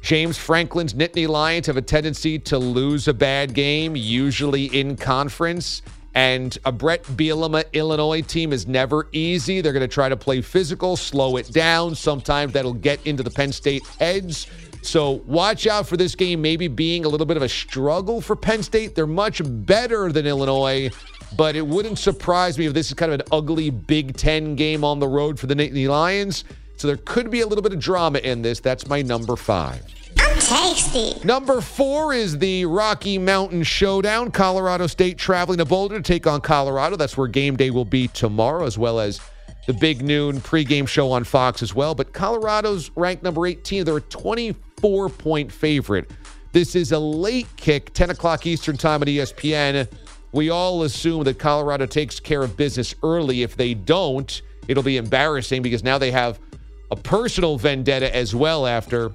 James Franklin's Nittany Lions have a tendency to lose a bad game, usually in conference. And a Bret Bielema Illinois team is never easy. They're going to try to play physical, slow it down. Sometimes that'll get into the Penn State heads. So watch out for this game maybe being a little bit of a struggle for Penn State. They're much better than Illinois, but it wouldn't surprise me if this is kind of an ugly Big Ten game on the road for the Nittany Lions. So there could be a little bit of drama in this. That's my number five.
Tasty.
Number four is the Rocky Mountain Showdown. Colorado State traveling to Boulder to take on Colorado. That's where game day will be tomorrow, as well as the big noon pregame show on Fox as well. But Colorado's ranked number 18. They're a 24 point favorite. This is a late kick, 10 o'clock Eastern Time at ESPN. We all assume that Colorado takes care of business early. If they don't, it'll be embarrassing because now they have a personal vendetta as well after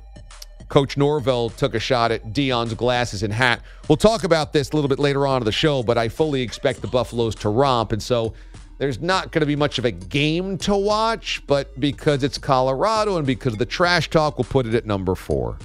Coach Norvell took a shot at Deion's glasses and hat. We'll talk about this a little bit later on in the show, but I fully expect the Buffaloes to romp. And so there's not going to be much of a game to watch, but because it's Colorado and because of the trash talk, we'll put it at number four.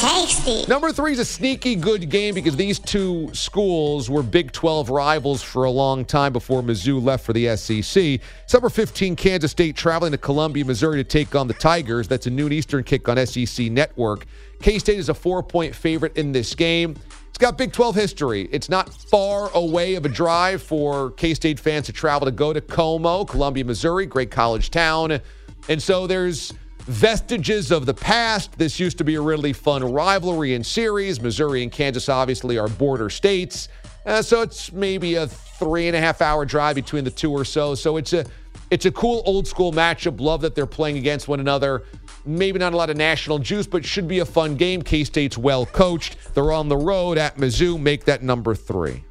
Tasty.
Number three is a sneaky good game because these two schools were Big 12 rivals for a long time before Mizzou left for the SEC. Number 15, Kansas State traveling to Columbia, Missouri to take on the Tigers. That's a noon Eastern kick on SEC Network. K State is a four point favorite in this game. It's got Big 12 history. It's not far away of a drive for K State fans to travel to go to Como, Columbia, Missouri, great college town. And so there's vestiges of the past. This used to be a really fun rivalry and series. Missouri and Kansas obviously are border states. Uh, so it's maybe a three and a half hour drive between the two or so. So it's a it's a cool old school matchup. Love that they're playing against one another. Maybe not a lot of national juice, but should be a fun game. K State's well coached. They're on the road at Mizzou. Make that number three.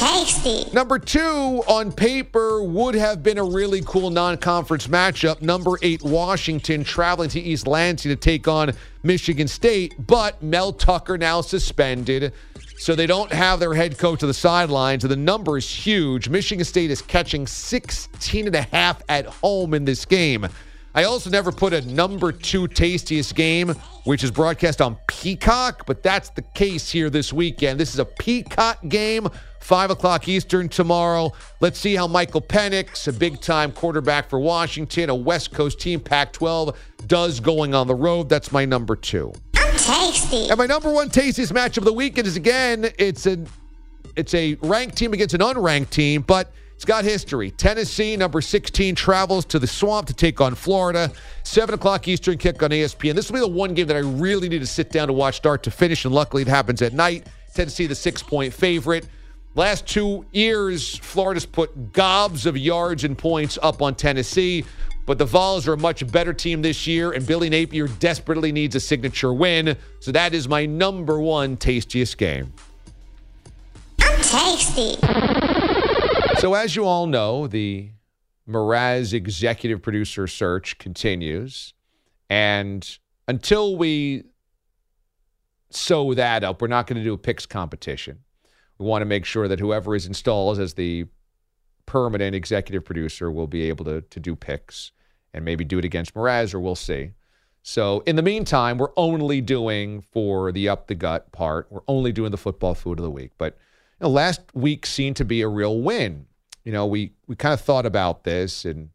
Tasty.
Number two on paper would have been a really cool non conference matchup. Number eight, Washington traveling to East Lansing to take on Michigan State, but Mel Tucker now suspended. So they don't have their head coach to the sidelines. And the number is huge. Michigan State is catching 16 and a half at home in this game. I also never put a number two tastiest game, which is broadcast on Peacock, but that's the case here this weekend. This is a Peacock game, 5 o'clock Eastern tomorrow. Let's see how Michael Penix, a big time quarterback for Washington, a West Coast team, Pac 12, does going on the road. That's my number two.
Tasty.
And my number one tastiest match of the weekend is again, it's a it's a ranked team against an unranked team, but it's got history. Tennessee, number 16, travels to the swamp to take on Florida. 7 o'clock Eastern kick on ESPN. This will be the one game that I really need to sit down to watch start to finish, and luckily it happens at night. Tennessee, the six point favorite. Last two years, Florida's put gobs of yards and points up on Tennessee, but the Vols are a much better team this year, and Billy Napier desperately needs a signature win. So that is my number one tastiest game.
I'm tasty.
So, as you all know, the Mraz executive producer search continues. And until we sew that up, we're not going to do a picks competition. We want to make sure that whoever is installed as the permanent executive producer will be able to, to do picks and maybe do it against Mraz, or we'll see. So, in the meantime, we're only doing for the up the gut part, we're only doing the football food of the week. But you know, last week seemed to be a real win. You know, we we kind of thought about this, and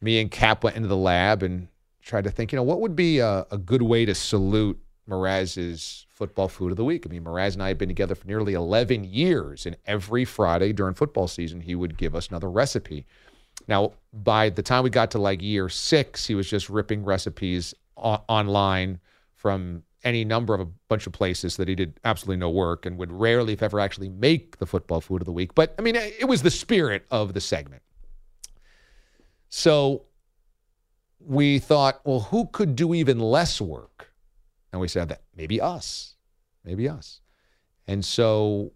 me and Cap went into the lab and tried to think, you know, what would be a, a good way to salute Mraz's football food of the week. I mean, Mraz and I have been together for nearly 11 years, and every Friday during football season, he would give us another recipe. Now, by the time we got to like year six, he was just ripping recipes o- online from any number of a bunch of places that he did absolutely no work and would rarely, if ever, actually make the football food of the week. But I mean, it was the spirit of the segment. So we thought, well, who could do even less work? And we said that maybe us, maybe us. And so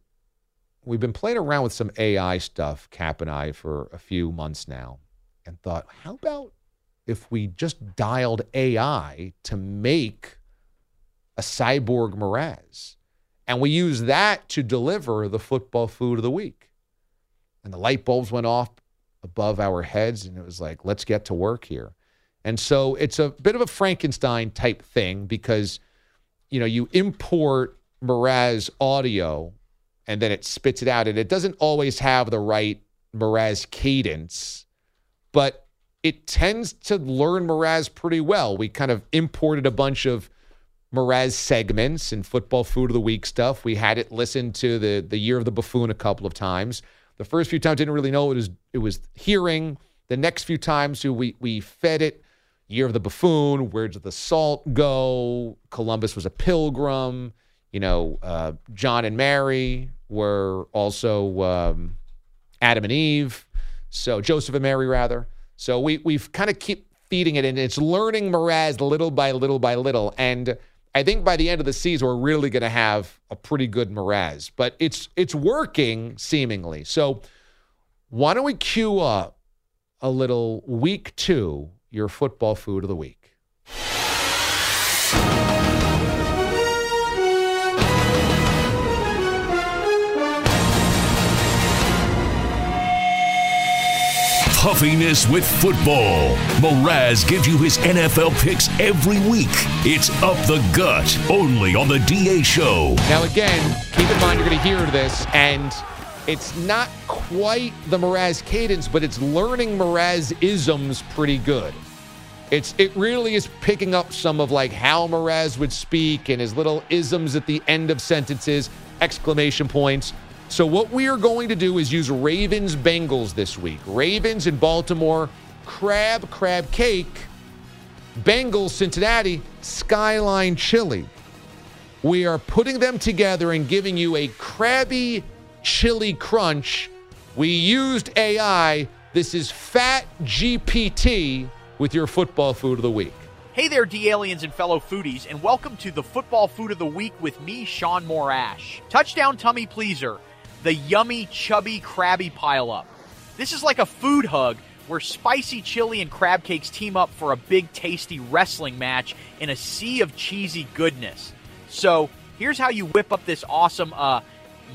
we've been playing around with some AI stuff, Cap and I, for a few months now, and thought, how about if we just dialed AI to make a cyborg Mraz and we use that to deliver the football food of the week. And the light bulbs went off above our heads, and it was like, let's get to work here. And so it's a bit of a Frankenstein type thing because, you know, you import Mraz audio and then it spits it out, and it doesn't always have the right Mraz cadence, but it tends to learn Mraz pretty well. We kind of imported a bunch of Mraz segments and football food of the week stuff. We had it listen to the the year of the buffoon a couple of times. The first few times didn't really know it was it was hearing. The next few times we we fed it year of the buffoon. Where did the salt go? Columbus was a pilgrim. You know, uh, John and Mary were also um, Adam and Eve. So Joseph and Mary rather. So we we've kind of keep feeding it and it's learning Mraz little by little by little and I think by the end of the season, we're really going to have a pretty good Mraz, but it's it's working seemingly. So why don't we cue up a little week two, your football food of the week?
Puffiness with football. Moraz gives you his NFL picks every week. It's Up the Gut, only on the DA Show.
Now, again, keep in mind you're going to hear this, and it's not quite the Moraz cadence, but it's learning Mraz isms pretty good. It's it really is picking up some of like how Moraz would speak and his little isms at the end of sentences, exclamation points. So what we are going to do is use Ravens Bengals this week. Ravens in Baltimore, crab crab cake. Bengals Cincinnati, Skyline Chili. We are putting them together and giving you a crabby chili crunch. We used AI. This is Fat GPT with your football food of the week.
Hey there, D aliens and fellow foodies, and welcome to the Football Food of the Week with me, Sean Morash. Touchdown tummy pleaser, the yummy, chubby, crabby pileup. This is like a food hug where spicy chili and crab cakes team up for a big, tasty wrestling match in a sea of cheesy goodness. So here's how you whip up this awesome, uh,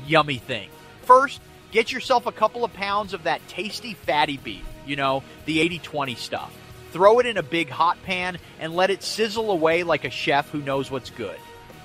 yummy thing. First, get yourself a couple of pounds of that tasty fatty beef, you know, the 80 20 stuff. Throw it in a big hot pan and let it sizzle away like a chef who knows what's good.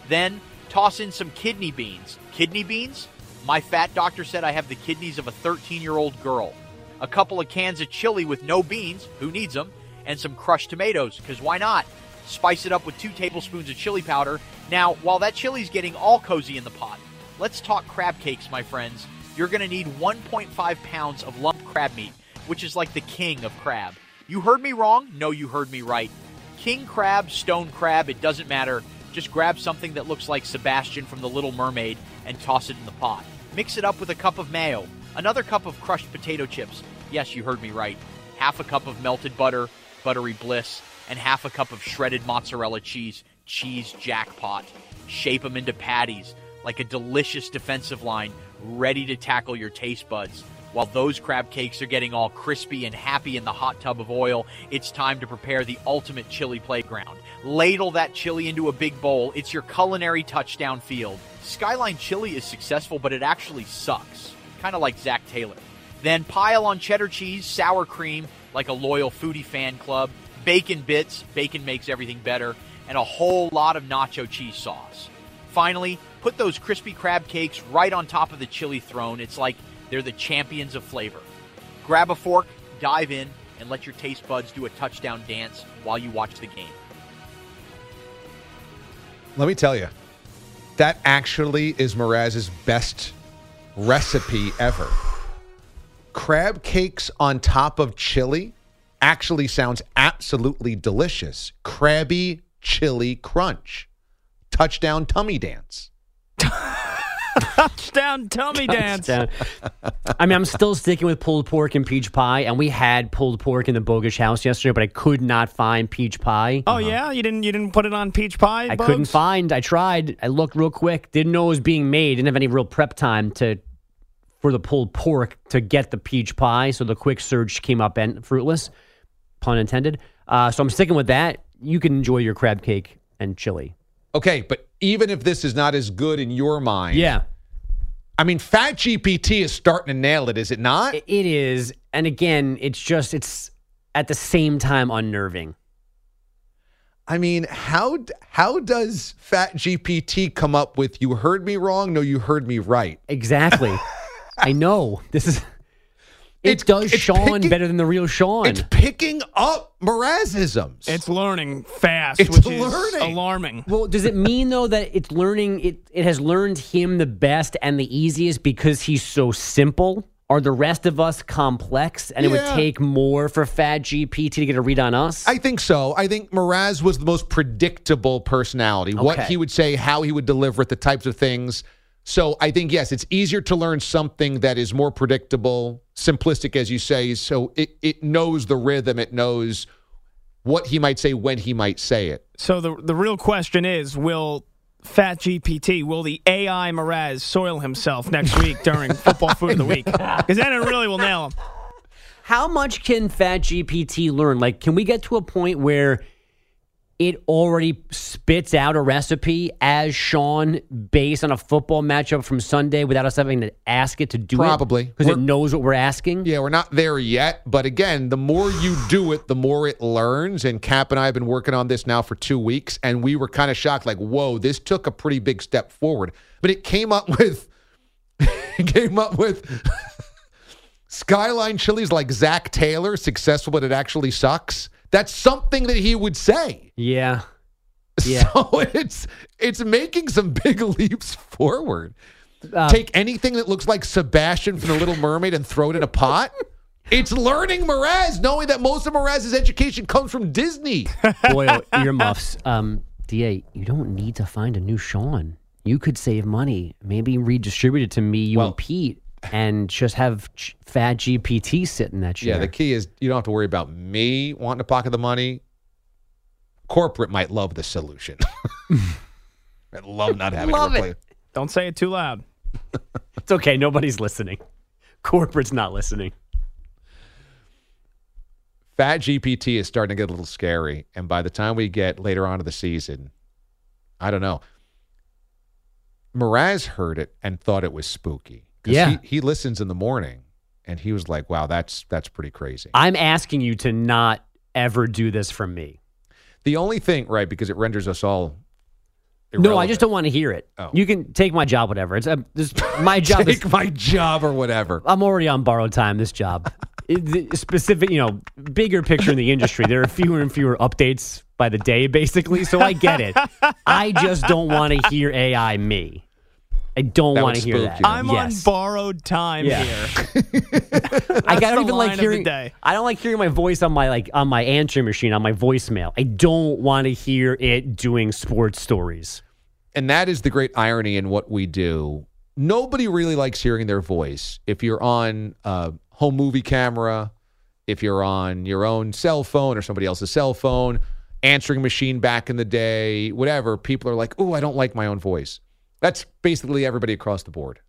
Then toss in some kidney beans. Kidney beans? My fat doctor said I have the kidneys of a 13 year old girl. A couple of cans of chili with no beans, who needs them? And some crushed tomatoes, because why not? Spice it up with two tablespoons of chili powder. Now, while that chili's getting all cozy in the pot, let's talk crab cakes, my friends. You're going to need 1.5 pounds of lump crab meat, which is like the king of crab. You heard me wrong? No, you heard me right. King crab, stone crab, it doesn't matter. Just grab something that looks like Sebastian from The Little Mermaid and toss it in the pot. Mix it up with a cup of mayo, another cup of crushed potato chips. Yes, you heard me right. Half a cup of melted butter, buttery bliss, and half a cup of shredded mozzarella cheese, cheese jackpot. Shape them into patties like a delicious defensive line ready to tackle your taste buds. While those crab cakes are getting all crispy and happy in the hot tub of oil, it's time to prepare the ultimate chili playground. Ladle that chili into a big bowl. It's your culinary touchdown field. Skyline chili is successful, but it actually sucks. Kind of like Zac Taylor. Then pile on cheddar cheese, sour cream, like a loyal foodie fan club, bacon bits, bacon makes everything better, and a whole lot of nacho cheese sauce. Finally, put those crispy crab cakes right on top of the chili throne. It's like they're the champions of flavor. Grab a fork, dive in, and let your taste buds do a touchdown dance while you watch the game.
Let me tell you, that actually is Mraz's best recipe ever. Crab cakes on top of chili actually sounds absolutely delicious. Crabby chili crunch. Touchdown tummy dance.
Touchdown tummy dance.
Touchdown. I mean, I'm still sticking with pulled pork and peach pie, and we had pulled pork in the Bogusch house yesterday, but I could not find peach pie.
Oh yeah, you didn't you didn't put it on peach pie?
I
Bugs?
couldn't find. I tried. I looked real quick. Didn't know it was being made. Didn't have any real prep time to for the pulled pork to get the peach pie. So the quick search came up and fruitless, pun intended. Uh, so I'm sticking with that. You can enjoy your crab cake and chili.
Okay, but even if this is not as good in your mind,
Yeah,
I mean, Fat GPT is starting to nail it, is it not?
it is. And again, it's just it's at the same time unnerving.
I mean, how how does Fat GPT come up with "you heard me wrong"? No, you heard me right.
Exactly. I know this is. It
It's-
does
it's
Sean
picking-
better than the real Sean.
It's picking up Mrazisms.
It's learning fast,
It's
which
learning.
is alarming.
Well, does it mean though that it's learning it it has learned him the best and the easiest because he's so simple? Are the rest of us complex and it would take more for Fat GPT to get a read on us?
I think so. I think Mraz was the most predictable personality. What he would say, how he would deliver it, the types of things. So I think yes, it's easier to learn something that is more predictable, simplistic, as you say. So it it knows the rhythm. It knows what he might say when he might say it.
So the the real question is, will Fat GPT, will the AI Mraz soil himself next week during Football Food of the Week? Because then it really will nail him.
How much can Fat GPT learn? Like, can we get to a point where it already spits out a recipe as Sean based on a football matchup from Sunday without us having to ask it to do it.
Probably.
it? Because it knows what we're asking?
Yeah, we're not there yet. But again, the more you do it, the more it learns. And Cap and I have been working on this now for two weeks, and we were kind of shocked, like, whoa, this took a pretty big step forward. But it came up with it came up with Skyline Chili's like Zac Taylor, successful, but it actually sucks. That's something that he would say.
Yeah. Yeah.
So it's it's making some big leaps forward.
Uh,
Take anything that looks like Sebastian from The Little Mermaid and throw it in a pot. It's learning Mraz, knowing that most of Mraz's education comes from Disney.
Boy, earmuffs. Um, Da, you don't need to find a new Sean. You could save money. Maybe redistribute it to me, you
Well-
and Pete, and just have Ch- Fat GPT sit in that chair.
Yeah, the key is you don't have to worry about me wanting to pocket the money. Corporate might love the solution. I love not having
Love
to
it.
Don't say it too loud.
It's okay. Nobody's listening. Corporate's not listening.
Fat GPT is starting to get a little scary, and by the time we get later on in the season, I don't know. Mraz heard it and thought it was spooky.
Yeah.
he, he listens in the morning, and he was like, "Wow, that's that's pretty crazy."
I'm asking you to not ever do this from me.
The only thing, right, because it renders us all.
No, I just don't want to hear it.
Oh.
You can take my job, whatever. It's uh, this, my job. is,
take my job or whatever.
I'm already on borrowed time. This job, It- specific, you know, bigger picture in the industry. There are fewer and fewer updates by the day, basically. So I get it. I just don't want to hear AI me. I don't want to hear that.
you.
I'm
yes.
on borrowed time
Yeah.
here.
I don't even like hearing.
day.
I don't like hearing my voice on my like on my answering machine on my voicemail. I don't want to hear it doing sports stories.
and that is the great irony in what we do. Nobody really likes hearing their voice. If you're on a home movie camera, if you're on your own cell phone or somebody else's cell phone, answering machine back in the day, whatever, people are like, "Oh, I don't like my own voice." That's basically everybody across the board.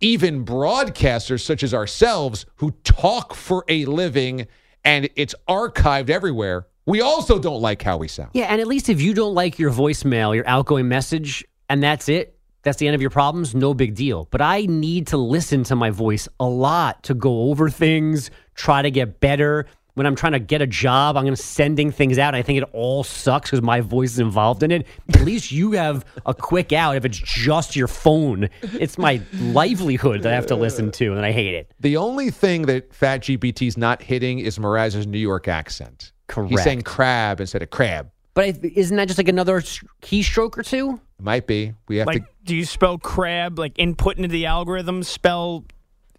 Even broadcasters such as ourselves who talk for a living and it's archived everywhere, we also don't like how we sound.
Yeah, and at least if you don't like your voicemail, your outgoing message, and that's it, that's the end of your problems, no big deal. But I need to listen to my voice a lot to go over things, try to get better. When I'm trying to get a job, I'm going to sending things out. I think it all sucks because my voice is involved in it. At least you have a quick out if it's just your phone. It's my livelihood that I have to listen to, and I hate it.
The only thing that Fat GPT's not hitting is Mraz's New York accent.
Correct.
He's saying crab instead of crab.
But isn't that just like another keystroke or two?
It might be. We have
Like,
to
do you spell crab like input into the algorithm? Spell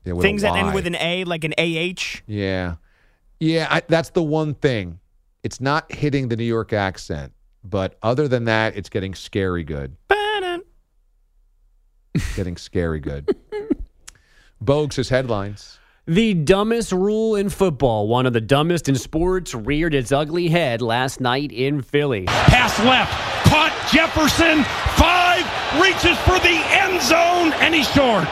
yeah,
things that end with an A, like an AH.
Yeah, yeah. I, that's the one thing. It's not hitting the New York accent, but other than that, it's getting scary good. getting scary good. Bogues his headlines.
The dumbest rule in football, one of the dumbest in sports, reared its ugly head last night in Philly.
Pass left. Caught Jefferson. Five. Reaches for the end zone, and he's short.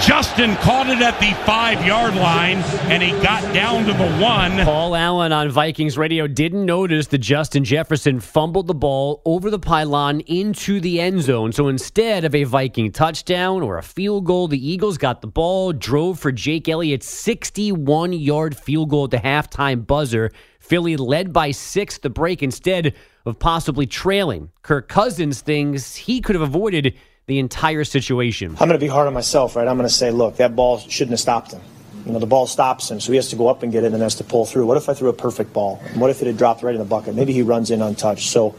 Justin caught it at the five yard line, and he got down to the one.
Paul Allen on Vikings radio didn't notice that Justin Jefferson fumbled the ball over the pylon into the end zone. So instead of a Viking touchdown or a field goal, the Eagles got the ball, drove for Jake Elliott's 61 yard field goal at the halftime buzzer. Philly led by six the break instead of possibly trailing. Kirk Cousins thinks he could have avoided the entire situation.
I'm going to be hard on myself, right? I'm going to say, look, that ball shouldn't have stopped him. You know, the ball stops him, so he has to go up and get it and has to pull through. What if I threw a perfect ball? What if it had dropped right in the bucket? Maybe he runs in untouched. So,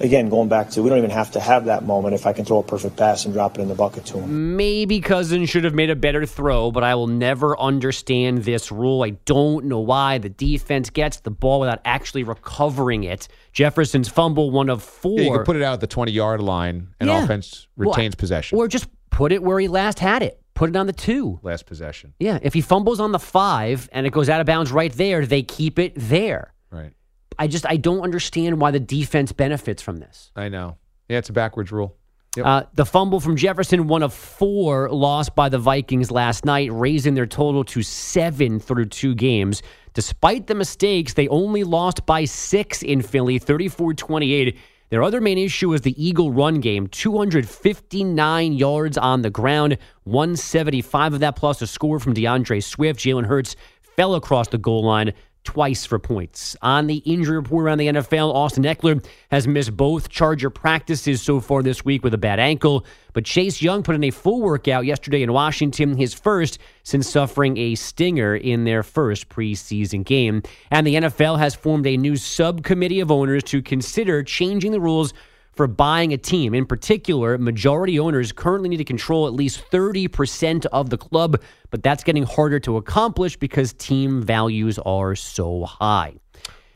again, going back to, we don't even have to have that moment if I can throw a perfect pass and drop it in the bucket to him.
Maybe Cousins should have made a better throw, but I will never understand this rule. I don't know why the defense gets the ball without actually recovering it. Jefferson's fumble, one of four.
Yeah, you can put it out at the 20 yard line and
Yeah.
offense
Well,
retains possession.
Or just put it where he last had it. Put it on the two.
Last possession.
Yeah, if he fumbles on the five and it goes out of bounds right there, they keep it there.
Right.
I just I don't understand why the defense benefits from this.
I know. Yeah, it's a backwards rule. Yep.
Uh, the fumble from Jefferson, one of four lost by the Vikings last night, raising their total to seven through two games. Despite the mistakes, they only lost by six in Philly, 34 28. Their other main issue was the Eagle run game 259 yards on the ground, 175 of that plus a score from D'Andre Swift. Jalen Hurts fell across the goal line twice for points. On the injury report around the NFL, Austin Ekeler has missed both Charger practices so far this week with a bad ankle, but Chase Young put in a full workout yesterday in Washington, his first since suffering a stinger in their first preseason game. And the NFL has formed a new subcommittee of owners to consider changing the rules for buying a team. In particular, majority owners currently need to control at least 30% of the club, but that's getting harder to accomplish because team values are so high.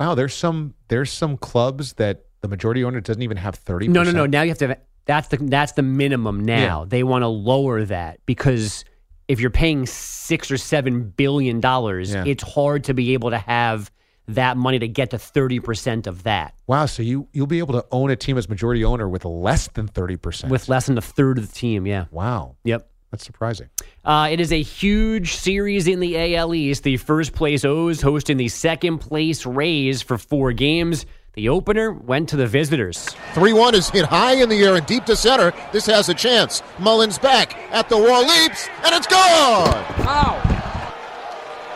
Wow, there's some there's some clubs that the majority owner doesn't even have 30%.
No, no, no. Now you have to. That's the that's the minimum. Now
Yeah.
they want to lower that because if you're paying six or seven billion dollars,
Yeah.
it's hard to be able to have that money to get to 30% of that
Wow, so you you'll be able to own a team as majority owner with less than 30%.
with less than a third of the team. Yeah.
Wow.
Yep.
That's surprising.
Uh, it is a huge series in the AL East. The first place O's hosting the second place Rays for four games. The opener went to the visitors.
3 1 is hit high in the air and deep to center. This has a chance. Mullins back at the wall, leaps, and it's gone!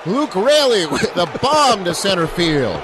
Luke Raley with a bomb to center field.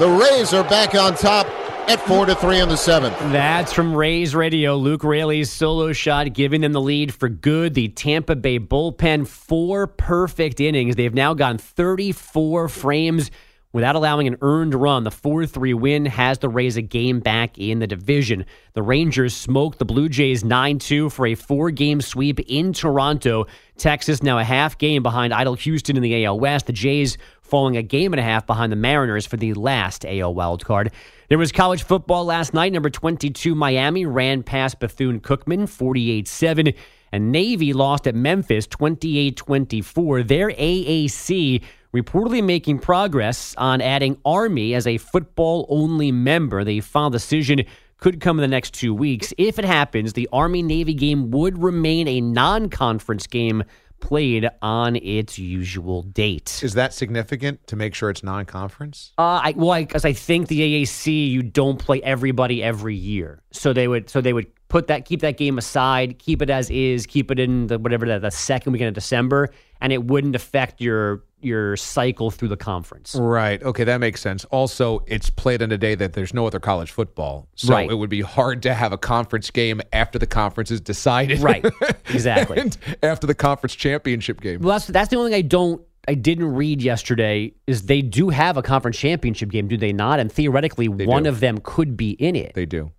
The Rays are back on top at 4 to 3 in the seventh.
That's from Rays Radio. Luke Raley's solo shot giving them the lead for good. The Tampa Bay bullpen, four perfect innings. They've now gone 34 frames without allowing an earned run. The 4 3 win has the Rays a game back in the division. The Rangers smoked the Blue Jays 9 2 for a four game sweep in Toronto. Texas now a half game behind Idle Houston in the AL West. The Jays falling a game and a half behind the Mariners for the last AL wildcard. There was college football last night. Number 22 Miami ran past Bethune Cookman 48 7. And Navy lost at Memphis 28 24. Their AAC reportedly making progress on adding Army as a football only member. The final decision could come in the next two weeks. If it happens, the Army Navy game would remain a non conference game played on its usual date.
Is that significant to make sure it's non-conference?
Uh, I well, because I, think the AAC you don't play everybody every year, so they would so they would put that keep that game aside, keep it as is, keep it in the whatever the, the second weekend of December, and it wouldn't affect your your cycle through the conference.
Right. Okay, that makes sense. Also, it's played on a day that there's no other college football. So
Right.
it would be hard to have a conference game after the conference is decided.
Right. Exactly.
after the conference championship game.
Well, that's that's the only thing I don't I didn't read yesterday is they do have a conference championship game, do they not? And theoretically, one
do.
of them could be in it.
They do.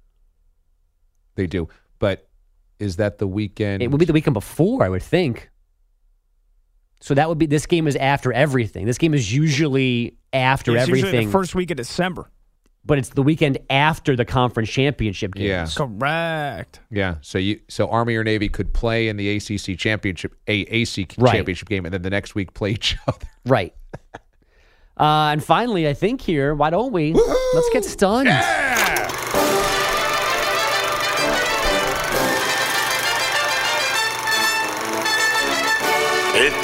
They do. But is that the weekend?
It would be the weekend before, I would think. So that would be this game is after everything. This game is usually after
everything. Usually the first week of December.
but it's the weekend after the conference championship games.
Yeah.
Correct.
Yeah. So you so Army or Navy could play in the ACC championship a AC
Right.
championship game and then the next week play each other.
Right. Uh, and finally, I think here, why don't we? Let's get stunned.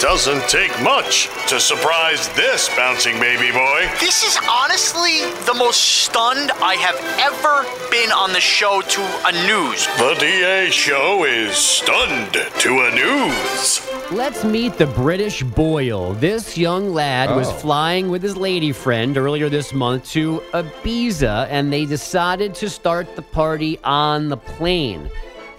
Doesn't take much to surprise this bouncing baby boy.
This is honestly the most stunned I have ever been on the show to a news.
The DA show is stunned to a news.
Let's meet the British Boyle. This young lad was
Oh.
flying with his lady friend earlier this month to Ibiza, and they decided to start the party on the plane.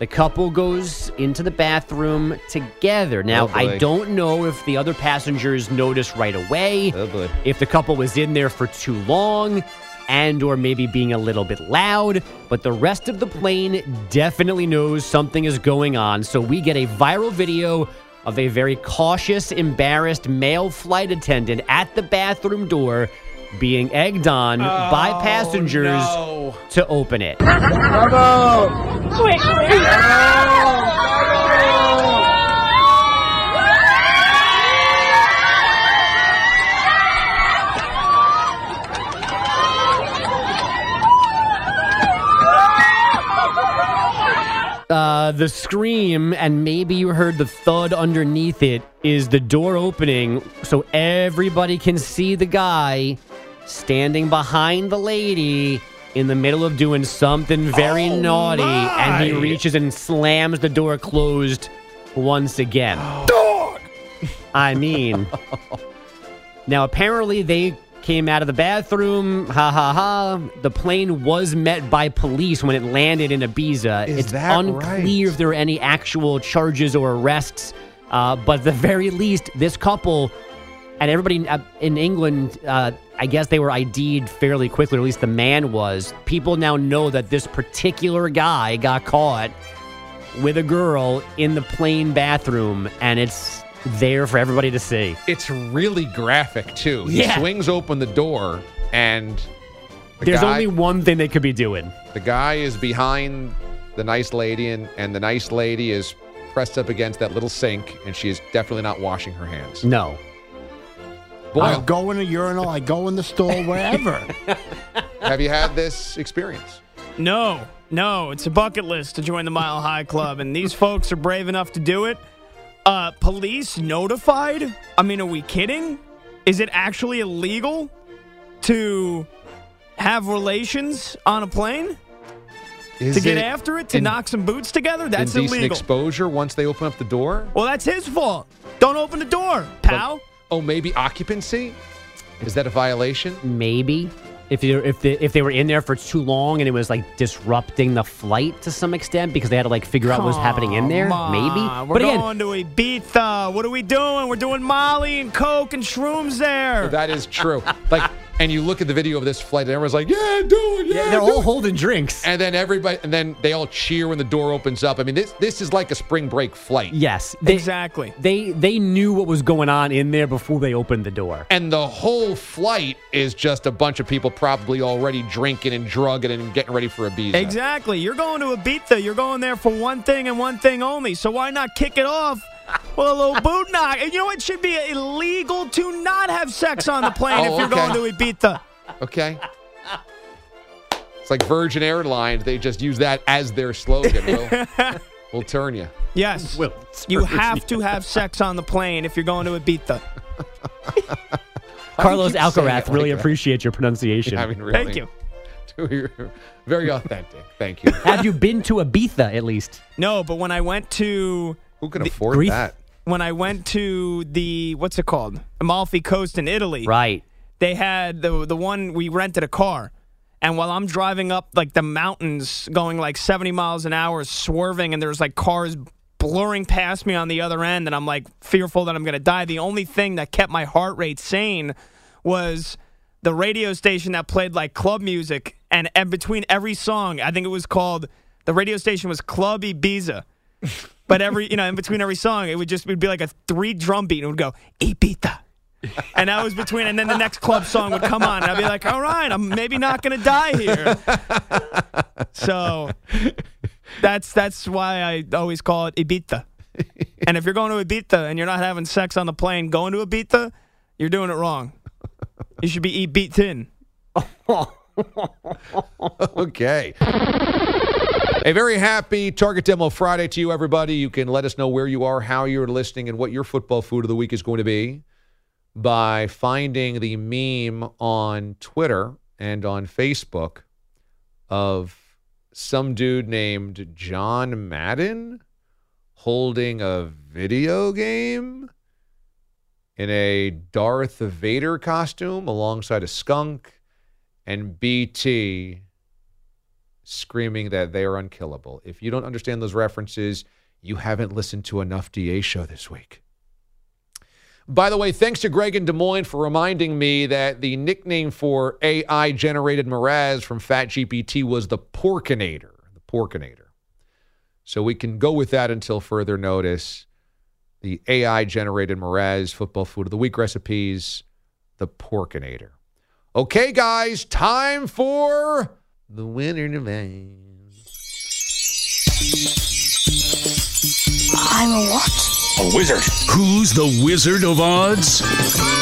The couple goes into the bathroom together. Now,
Oh.
I don't know if the other passengers notice right away,
Oh,
if the couple was in there for too long, and or maybe being a little bit loud, but the rest of the plane definitely knows something is going on. So we get a viral video of a very cautious, embarrassed male flight attendant at the bathroom door being egged on by passengers to open it. Uh, the scream, and maybe you heard the thud underneath it, is the door opening so everybody can see the guy standing behind the lady in the middle of doing something very naughty, and he reaches and slams the door closed once again. Dog! I mean, now apparently they came out of the bathroom. Ha ha ha. The plane was met by police when it landed in Ibiza.
Is
it's
that
unclear if there were any actual charges or arrests. Uh, but at the very least, this couple and everybody uh, in England, uh, I guess they were ID'd fairly quickly, or at least the man was. People now know that this particular guy got caught with a girl in the plane bathroom, and it's there for everybody to see.
It's really graphic too. He
Yeah.
swings open the door, and the
There's
guy,
only one thing they could be doing.
the guy is behind the nice lady, and and the nice lady is pressed up against that little sink, and she is definitely not washing her hands.
No.
I go in a urinal, I go in the stall, wherever.
Have you had this experience?
No, no, it's a bucket list to join the Mile High Club, and these folks are brave enough to do it. Uh, police notified? I mean, are we kidding? Is it actually illegal to have relations on a plane?
Is
to get after it? To
in-
knock some boots together? That's
Indecent
illegal.
exposure once they open up the door.
well, that's his fault. Don't open the door, pal.
Oh, maybe occupancy. Is that a violation?
Maybe. If they if they if they were in there for too long and it was like disrupting the flight to some extent because they had to like figure out what was happening in there,
Come
maybe.
on, We're
But again,
going to Ibiza. What are we doing? We're doing Molly and Coke and shrooms there.
That is true. like, and you look at the video of this flight, and everyone's like, "Yeah, do it, yeah."
they're
do
all
it."
holding drinks.
And then everybody, and then they all cheer when the door opens up. I mean, this this is like a spring break flight.
Yes, they,
exactly.
They they knew what was going on in there before they opened the door.
And the whole flight is just a bunch of people probably already drinking and drugging and getting ready for Ibiza.
Exactly. You're going to Ibiza. You're going there for one thing and one thing only. So why not kick it off with a little boot knock? And you know, it should be illegal to not have sex on the plane
Oh,
if you're
okay.
going to Ibiza.
Okay. It's like Virgin Airlines. They just use that as their slogan. We'll, we'll turn you.
Yes. will. you have to have sex on the plane if you're going to Ibiza.
Carlos Alcaraz really
like that?
appreciate your pronunciation.
I mean, really.
Thank you.
Very authentic. Thank you.
Have you been to Ibiza at least?
No, but when I went to
Who can afford
Greece?
that?
when I went to the what's it called Amalfi Coast in Italy,
Right.
they had the the one we rented a car, and while I'm driving up like the mountains, going like 70 miles an hour, swerving, and there's like cars blurring past me on the other end, and I'm like fearful that I'm gonna die. The only thing that kept my heart rate sane was the radio station that played like club music, and, and between every song, I think it was called the radio station was Club Ibiza. But every, you know, in between every song, it would just would be like a three drum beat, and it would go Ibiza, and that was between, and then the next club song would come on, and I'd be like, all right, I'm maybe not gonna die here. So that's that's why I always call it Ibiza. And if you're going to Ibiza and you're not having sex on the plane going to Ibiza, you're doing it wrong. You should be Ibitin.
okay. A very happy Target Demo Friday to you, everybody. You can let us know where you are, how you're listening, and what your football food of the week is going to be by finding the meme on Twitter and on Facebook of some dude named John Madden holding a video game in a Darth Vader costume alongside a skunk and BT screaming that they are unkillable. If you don't understand those references, you haven't listened to enough DA show this week. By the way, thanks to Greg in Des Moines for reminding me that the nickname for AI generated Mraz from FatGPT was the Porkinator. The Porkinator. So we can go with that until further notice. The AI generated Mraz football food of the week recipes, the Porkinator. Okay, guys, time for the winner divine.
I'm a what? A wizard. Who's the Wizard of Odds?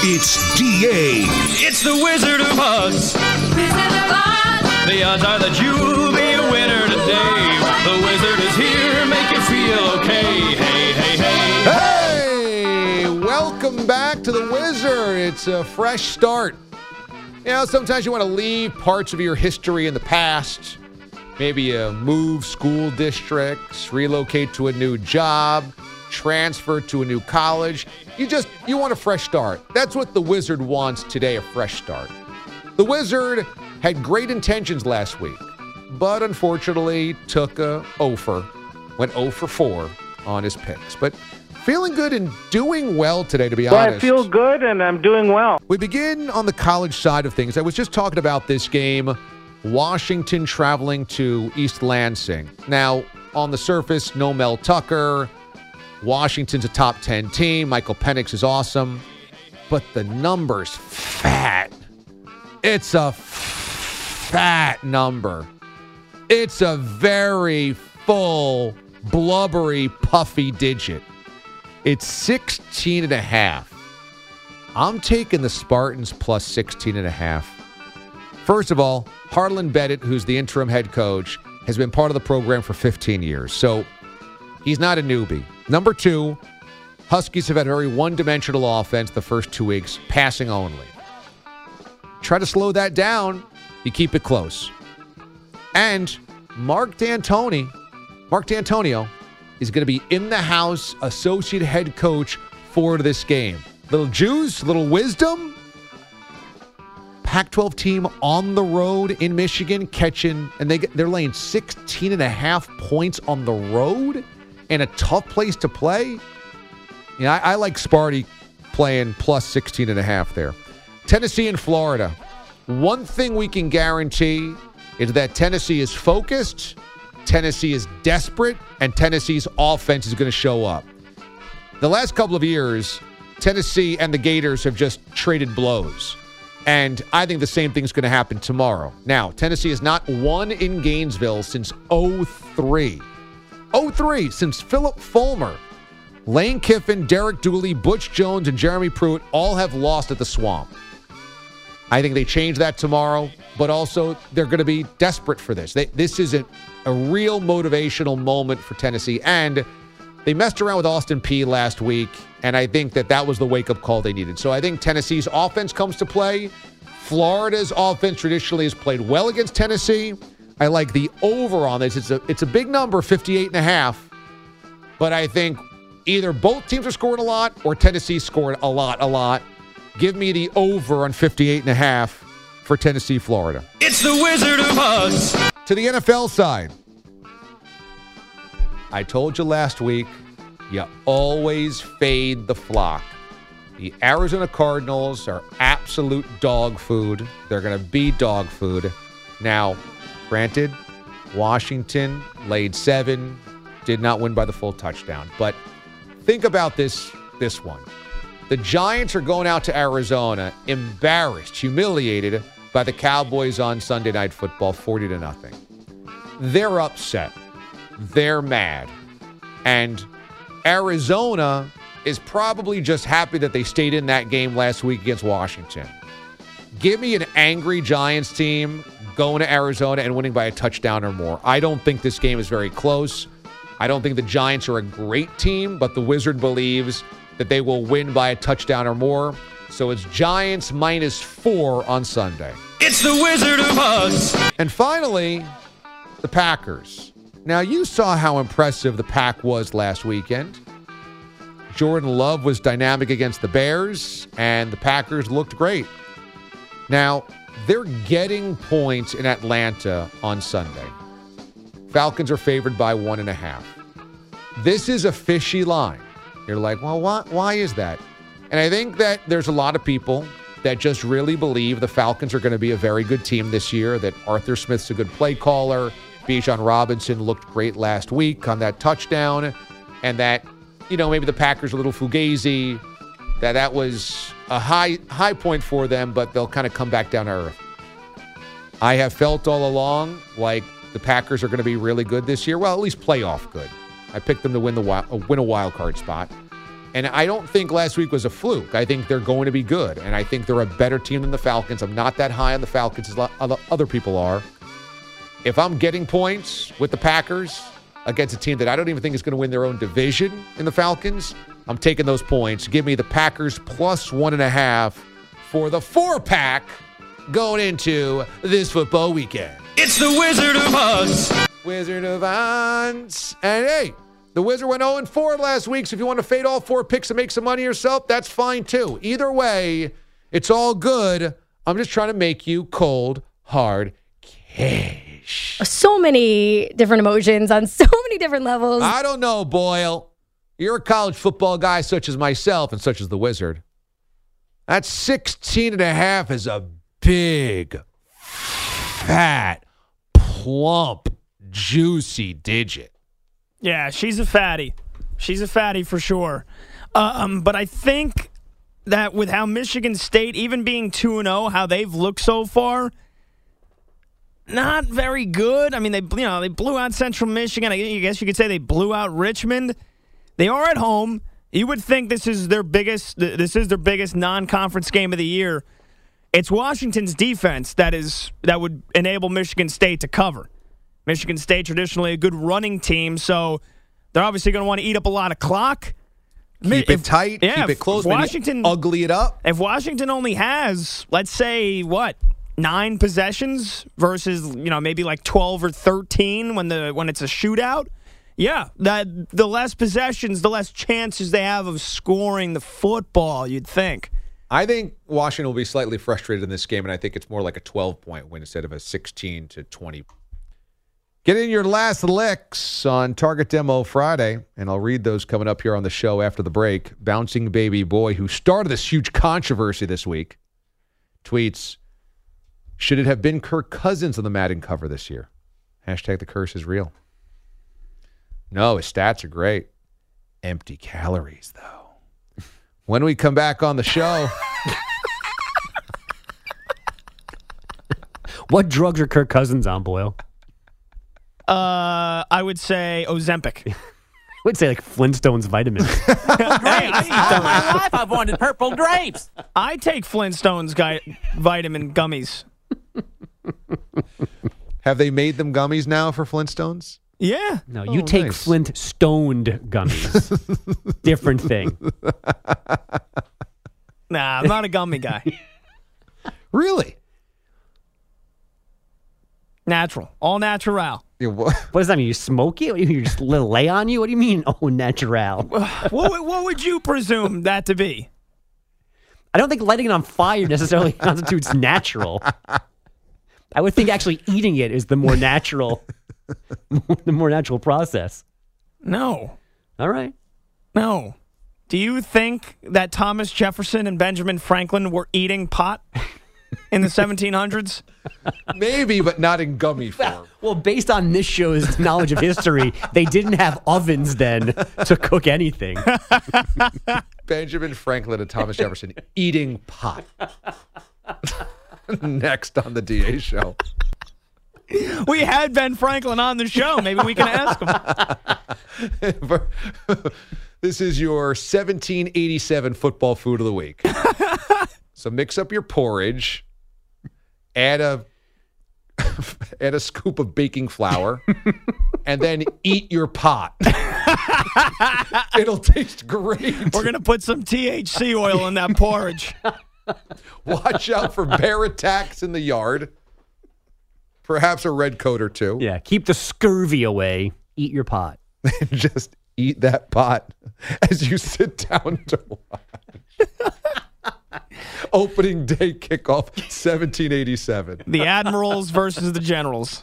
It's DA.
It's the Wizard of Odds. Wizard of Odds. The odds are that you'll be a winner today. The wizard is here, make you feel okay. Hey, hey, hey.
Hey, welcome back to the Wizard. It's a fresh start. You know, sometimes you want to leave parts of your history in the past. Maybe you move school districts, relocate to a new job, transfer to a new college. You just you want a fresh start. That's what the Wizard wants today, a fresh start. The Wizard had great intentions last week, but unfortunately took a offer, went 0 for 4 on his picks. But feeling good and doing well today, to be
Well,
honest.
I feel good and I'm doing well.
We begin on the college side of things. I was just talking about this game, Washington traveling to East Lansing. Now, on the surface, no Mel Tucker. Washington's a top 10 team. Michael Penix is awesome. But the numbers, fat. It's a fat number. It's a very full, blubbery, puffy digit. It's 16 and a half. I'm taking the Spartans plus 16 and a half. First of all, Harlon Barnett, who's the interim head coach, has been part of the program for 15 years. So he's not a newbie. Number two, Huskies have had a very one dimensional offense the first two weeks, passing only. Try to slow that down, you keep it close. And Mark D'Antoni, Mark D'Antonio, is going to be in the house, associate head coach for this game. Little juice, little wisdom. Pac 12 team on the road in Michigan catching, and they, they're laying 16 and a half points on the road and a tough place to play. Yeah, I, I like Sparty playing plus 16 and a half there. Tennessee and Florida. One thing we can guarantee is that Tennessee is focused, Tennessee is desperate, and Tennessee's offense is going to show up. The last couple of years, Tennessee and the Gators have just traded blows. And I think the same thing's going to happen tomorrow. Now, Tennessee has not won in Gainesville since 03. 03, since Philip Fulmer. Lane Kiffin, Derek Dooley, Butch Jones, and Jeremy Pruitt all have lost at the swamp. I think they change that tomorrow, but also they're going to be desperate for this. They, this is a, real motivational moment for Tennessee. And they messed around with Austin Peay last week, and I think that that was the wake up call they needed. So I think Tennessee's offense comes to play. Florida's offense traditionally has played well against Tennessee. I like the over on this. It's a it's a big number, 58 and a half. But I think either both teams are scoring a lot or Tennessee scored a lot, a lot. Give me the over on 58 and a half for Tennessee, Florida.
It's the Wizard of Odds.
To the NFL side, I told you last week, you always fade the flock. The Arizona Cardinals are absolute dog food. They're going to be dog food. Now, granted, Washington laid seven, did not win by the full touchdown. But think about this this one. The Giants are going out to Arizona, embarrassed, humiliated by the Cowboys on Sunday Night Football, 40 to nothing. They're upset. They're mad. And Arizona is probably just happy that they stayed in that game last week against Washington. Give me an angry Giants team going to Arizona and winning by a touchdown or more. I don't think this game is very close. I don't think the Giants are a great team, but the Wizard believes that they will win by a touchdown or more. So it's Giants minus four on Sunday.
It's the Wizard of Odds.
And finally, the Packers. Now, you saw how impressive the Pack was last weekend. Jordan Love was dynamic against the Bears, and the Packers looked great. Now, they're getting points in Atlanta on Sunday. Falcons are favored by one and a half. This is a fishy line. You're like, well, why, why is that? And I think that there's a lot of people that just really believe the Falcons are going to be a very good team this year, that Arthur Smith's a good play caller, Bijan Robinson looked great last week on that touchdown, and that, you know, maybe the Packers are a little fugazi, that that was a high high point for them, but they'll kind of come back down to earth. I have felt all along like the Packers are going to be really good this year. Well, at least playoff good. I picked them to win the wi- uh, win a wild card spot. And I don't think last week was a fluke. I think they're going to be good. And I think they're a better team than the Falcons. I'm not that high on the Falcons as other- other people are. If I'm getting points with the Packers against a team that I don't even think is going to win their own division in the Falcons, I'm taking those points. Give me the Packers plus one and a half for the four pack going into this football weekend.
It's the Wizard of Odds.
Wizard of Odds. And hey, the Wizard went 0 4 last week, so if you want to fade all four picks and make some money yourself, that's fine too. Either way, it's all good. I'm just trying to make you cold, hard cash.
Uh, so many different emotions on so many different levels.
I don't know, Boyle. You're a college football guy such as myself and such as the Wizard. That 16 and a half is a big, fat, plump, juicy digit.
Yeah, she's a fatty. She's a fatty for sure. Um, but I think that with how Michigan State, even being 2 0, how they've looked so far, not very good. I mean, they you know they blew out Central Michigan. I guess you could say they blew out Richmond. They are at home. You would think this is their biggest. This is their biggest non-conference game of the year. It's Washington's defense that is that would enable Michigan State to cover. Michigan State traditionally a good running team, so they're obviously going to want to eat up a lot of clock.
Keep it tight,
Yeah,
keep it
if
close,
Washington
ugly it up.
If Washington only has, let's say, what nine possessions versus you know maybe like twelve or thirteen when the when it's a shootout, yeah, that the less possessions, the less chances they have of scoring the football. You'd think.
I think Washington will be slightly frustrated in this game, and I think it's more like a 12 point win instead of a 16 to 20. Get in your last licks on Target Demo Friday, and I'll read those coming up here on the show after the break. Bouncing Baby Boy, who started this huge controversy this week, tweets Should it have been Kirk Cousins on the Madden cover this year? Hashtag the curse is real. No, his stats are great. Empty calories, though. When we come back on the show.
What drugs are Kirk Cousins on, Boyle?
Uh, I would say Ozempic.
I would say like Flintstones vitamins.
hey, I,
All my life I've wanted purple grapes.
I take Flintstones guy, vitamin gummies.
Have they made them gummies now for Flintstones?
Yeah.
No, you
Oh,
take
nice.
Flint stoned gummies. Different thing.
Nah, I'm not a gummy guy.
Really?
Natural, all natural.
What does that mean? You smoke it? You just let lay on you? What do you mean? Oh, natural.
what, would- what would you presume that to be?
I don't think lighting it on fire necessarily constitutes natural. I would think actually eating it is the more natural, the more natural process.
No.
All right.
No. Do you think that Thomas Jefferson and Benjamin Franklin were eating pot in the 1700s?
Maybe, but not in gummy form.
Well, based on this show's knowledge of history, they didn't have ovens then to cook anything.
Benjamin Franklin and Thomas Jefferson eating pot. Next on the DA show.
We had Ben Franklin on the show. Maybe we can ask him.
this is your 1787 football food of the week. so mix up your porridge, add a add a scoop of baking flour, and then eat your pot. It'll taste great.
We're going to put some THC oil in that porridge.
Watch out for bear attacks in the yard. Perhaps a red coat or two.
Yeah, keep the scurvy away. Eat your pot.
Just eat that pot as you sit down to watch. Opening day kickoff, 1787.
The admirals versus the generals.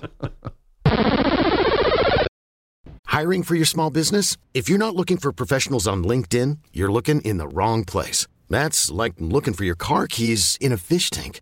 Hiring for your small business? If you're not looking for professionals on LinkedIn, you're looking in the wrong place. That's like looking for your car keys in a fish tank.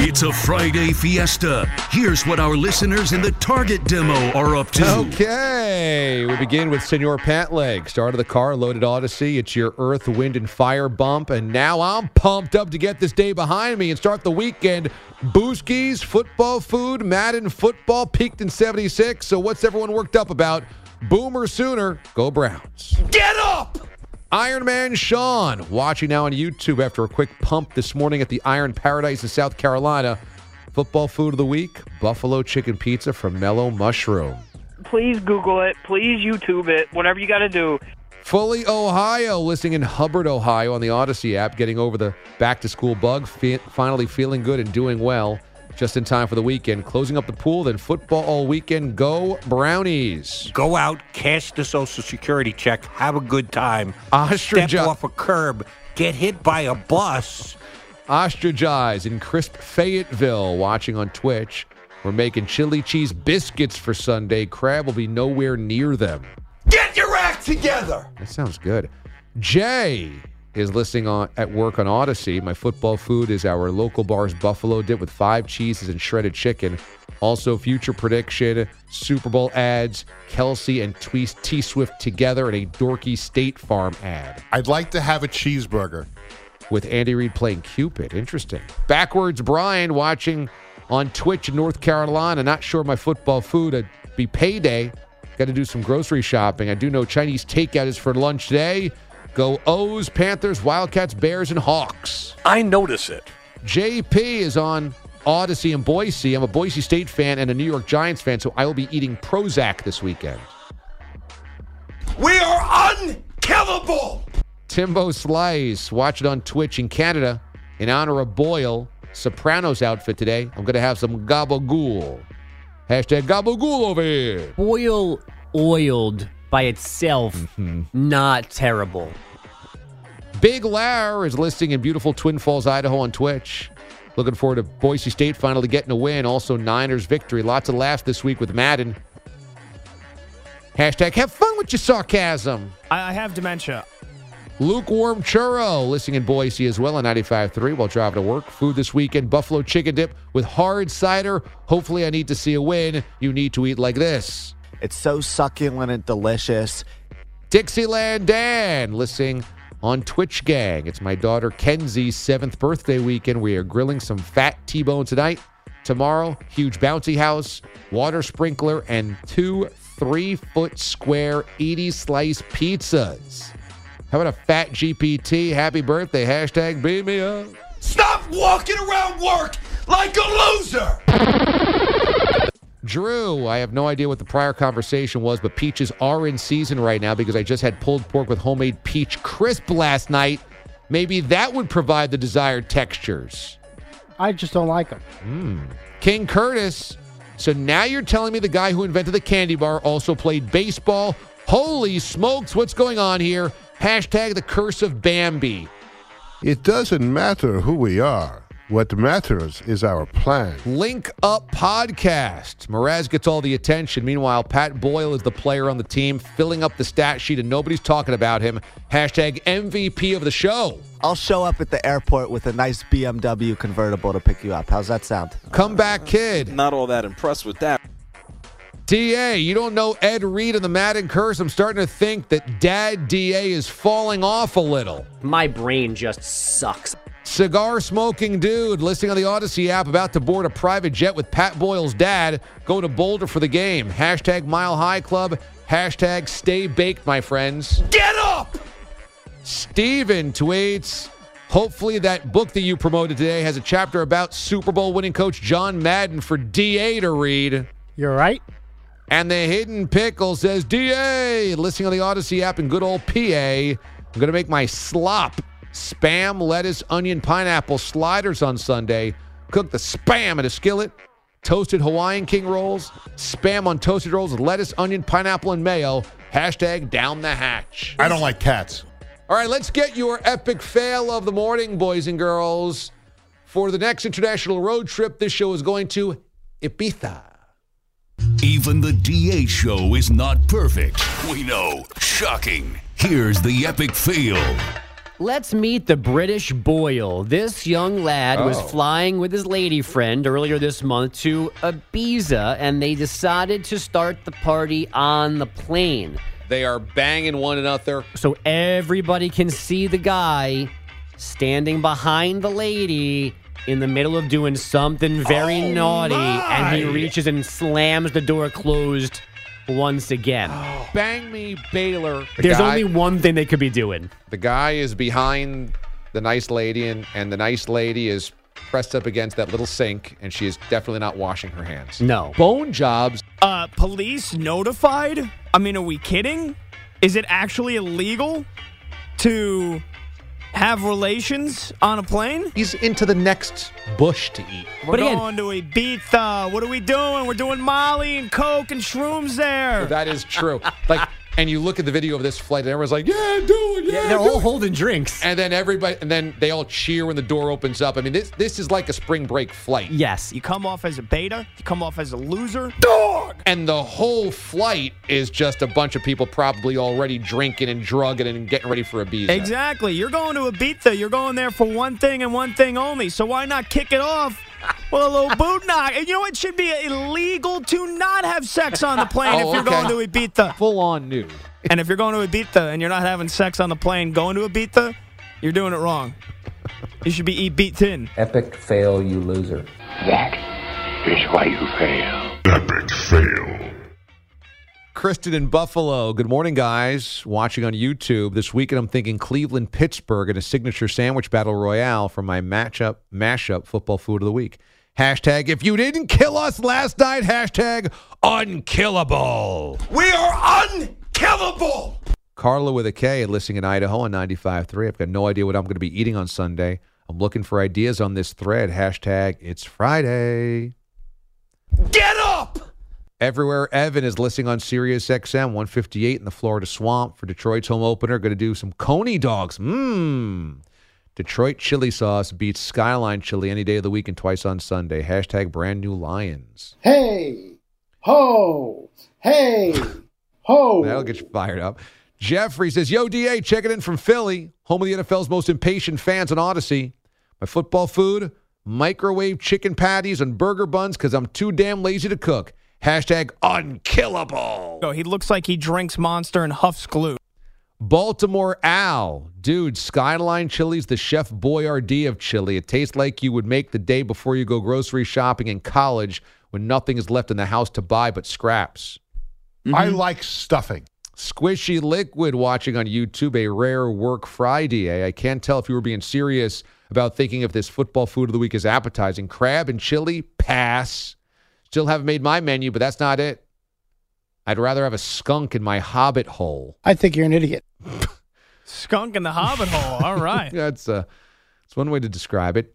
It's a Friday fiesta. Here's what our listeners in the Target demo are up to.
Okay, we begin with Senor Patleg. Start of the car, loaded Audacy. It's your Earth, Wind, and Fire bump, and now I'm pumped up to get this day behind me and start the weekend. Booskies, football food, Madden football peaked in 76. So what's everyone worked up about? Boomer Sooner, go Browns.
Get up!
Iron Man Sean watching now on YouTube after a quick pump this morning at the Iron Paradise in South Carolina. Football food of the week: buffalo chicken pizza from Mellow Mushroom.
Please Google it. Please YouTube it. Whatever you got to do.
Fully Ohio, listening in Hubbard, Ohio on the Audacy app, getting over the back to school bug, fe- finally feeling good and doing well. Just in time for the weekend. Closing up the pool, then football all weekend. Go Brownies.
Go out, cash the Social Security check, have a good time.
Ostrich-
Step off a curb, get hit by a bus.
Ostragize in crisp Fayetteville, watching on Twitch. We're making chili cheese biscuits for Sunday. Crab will be nowhere near them.
Get your act together!
That sounds good. Jay is listening on at work on Audacy. My football food is our local bar's buffalo dip with five cheeses and shredded chicken. Also, future prediction, Super Bowl ads, Kelce and T Swift together in a dorky State Farm ad.
I'd like to have a cheeseburger.
With Andy Reid playing Cupid. Interesting. Backwards Brian watching on Twitch in North Carolina. Not sure my football food would be payday. Got to do some grocery shopping. I do know Chinese takeout is for lunch today. Go O's, Panthers, Wildcats, Bears, and Hawks.
I notice it.
JP is on Audacy in Boise. I'm a Boise State fan and a New York Giants fan, so I will be eating Prozac this weekend.
We are unkillable!
Timbo Slice, watch it on Twitch in Canada in honor of Boyle. Sopranos outfit today. I'm going to have some gabagool. Hashtag gabagool over here.
Boil oiled by itself,
Mm-hmm.
not terrible.
Big Lar is listing in beautiful Twin Falls, Idaho on Twitch. Looking forward to Boise State finally getting a win. Also, Niners victory. Lots of laughs this week with Madden. Hashtag have fun with your sarcasm.
I I have dementia.
Lukewarm churro, listening in Boise as well on 95.3 while driving to work. Food this weekend, buffalo chicken dip with hard cider. Hopefully, I need to see a win. You need to eat like this.
It's so succulent and delicious.
Dixieland Dan, listening on Twitch Gang. It's my daughter Kenzie's seventh birthday weekend. We are grilling some fat T-bone tonight. Tomorrow, huge bouncy house, water sprinkler, and two three-foot square 80 slice pizzas. How about a fat GPT? Happy birthday. Hashtag beat me up.
Stop walking around work like a loser!
Drew, I have no idea what the prior conversation was, but peaches are in season right now because I just had pulled pork with homemade peach crisp last night. Maybe that would provide the desired textures.
I just don't like them.
Hmm. King Curtis. So now you're telling me the guy who invented the candy bar also played baseball, Holy smokes, what's going on here? Hashtag the curse of Bambi.
It doesn't matter who we are. What matters is our plan.
Link Up Podcast. Mraz gets all the attention. Meanwhile, Pat Boyle is the player on the team, filling up the stat sheet, and nobody's talking about him. Hashtag MVP of the show.
I'll show up at the airport with a nice BMW convertible to pick you up. How's that sound?
Comeback kid.
Not all that impressed with that.
DA, you don't know Ed Reed and the Madden curse. I'm starting to think that Dad DA is falling off a little.
My brain just sucks.
Cigar smoking dude listening on the Audacy app about to board a private jet with Pat Boyle's dad. Go to Boulder for the game. Hashtag Mile High Club. Hashtag Stay Baked, my friends.
Get up!
Steven tweets. Hopefully, that book that you promoted today has a chapter about Super Bowl winning coach John Madden for DA to read.
You're right.
And the hidden pickle says, DA, listening on the Audacy app in good old PA. I'm going to make my slop spam, lettuce, onion, pineapple sliders on Sunday. Cook the spam in a skillet. Toasted Hawaiian King rolls. Spam on toasted rolls with lettuce, onion, pineapple, and mayo. Hashtag down the hatch.
I don't like cats.
All right, let's get your epic fail of the morning, boys and girls. For the next international road trip, this show is going to Ibiza.
Even the DA show is not perfect. We know. Shocking. Here's the epic fail.
Let's meet the British Boyle. This young lad was
Oh.
flying with his lady friend earlier this month to Ibiza, and they decided to start the party on the plane.
They are banging one another.
So everybody can see the guy standing behind the lady in the middle of doing something very
Oh,
naughty, and he reaches and slams the door closed once again.
Bang me, Baylor. The
There's
guy-
only one thing they could be doing.
The guy is behind the nice lady, and, and the nice lady is pressed up against that little sink, and she is definitely not washing her hands.
No.
Bone jobs.
Uh, police notified? I mean, are we kidding? Is it actually illegal to have relations on a plane?
He's into the next bush to eat.
We're
But again-
going to Ibiza. What are we doing? We're doing Molly and Coke and shrooms there.
That is true. like, and you look at the video of this flight, and everyone's like, "Yeah, do it, yeah."
They're
do
all
it."
holding drinks.
And then everybody, and then they all cheer when the door opens up. I mean, this this is like a spring break flight.
Yes.
You come off as a beta. You come off as a loser.
Dog. And the whole flight is just a bunch of people probably already drinking and drugging and getting ready for a Ibiza.
Exactly. You're going to Ibiza. You're going there for one thing and one thing only. So why not kick it off with a little boot knock? And you know, it should be illegal to not have sex on the plane
Oh,
if you're
okay.
going to Ibiza.
Full on nude.
And if you're going to Ibiza and you're not having sex on the plane going to Ibiza, you're doing it wrong. You should be Ibiza.
Epic fail, you loser.
That is why you fail.
Epic fail.
Kristen in Buffalo. Good morning, guys. Watching on YouTube this weekend, I'm thinking Cleveland, Pittsburgh, and a signature sandwich battle royale for my matchup mashup football food of the week. Hashtag if you didn't kill us last night. Hashtag unkillable.
We are unkillable.
Carla with a K, listening in Idaho on 95.3. I've got no idea what I'm going to be eating on Sunday. I'm looking for ideas on this thread. Hashtag it's Friday.
Get!
Everywhere Evan is listening on Sirius XM 158 in the Florida Swamp for Detroit's home opener. Going to do some Coney dogs. Mmm. Detroit chili sauce beats Skyline chili any day of the week and twice on Sunday. Hashtag brand new Lions.
Hey, ho, hey, ho.
That'll get you fired up. Jeffrey says, Yo, DA, checking in from Philly, home of the NFL's most impatient fans on Audacy. My football food, microwave chicken patties and burger buns because I'm too damn lazy to cook. Hashtag unkillable.
Oh, he looks like he drinks Monster and huffs glue.
Baltimore Al. Dude, Skyline Chili's the Chef Boyardee of chili. It tastes like you would make the day before you go grocery shopping in college when nothing is left in the house to buy but scraps. Mm-hmm.
I like stuffing.
Squishy Liquid watching on YouTube, a rare work Friday. Eh? I can't tell if you were being serious about thinking if this football food of the week is appetizing. Crab and chili, pass. Still haven't made my menu, but that's not it. I'd rather have a skunk in my hobbit hole.
I think you're an idiot.
Skunk in the Hobbit hole. All right.
That's uh, that's one way to describe it.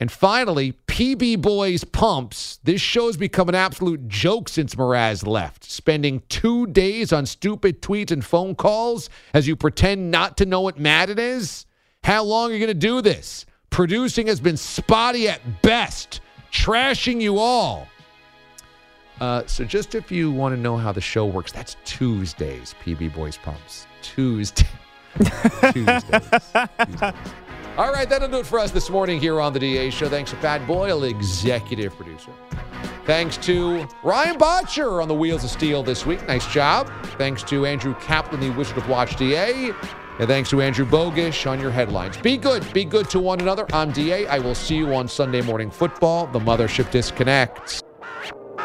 And finally, PB Boys Pumps. This show's become an absolute joke since Mraz left, spending two days on stupid tweets and phone calls as you pretend not to know what Madden is. How long are you going to do this? Producing has been spotty at best, trashing you all. Uh, so, just if you want to know how the show works, that's Tuesdays, PB Boys Pumps. Tuesday. Tuesdays. Tuesdays. All right, that'll do it for us this morning here on the DA Show. Thanks to Pat Boyle, executive producer. Thanks to Ryan Botcher on the Wheels of Steel this week. Nice job. Thanks to Andrew Kaplan, the Wizard of Watch DA. And thanks to Andrew Bogusch on your headlines. Be good. Be good to one another. I'm DA. I will see you on Sunday Morning Football. The Mothership disconnects.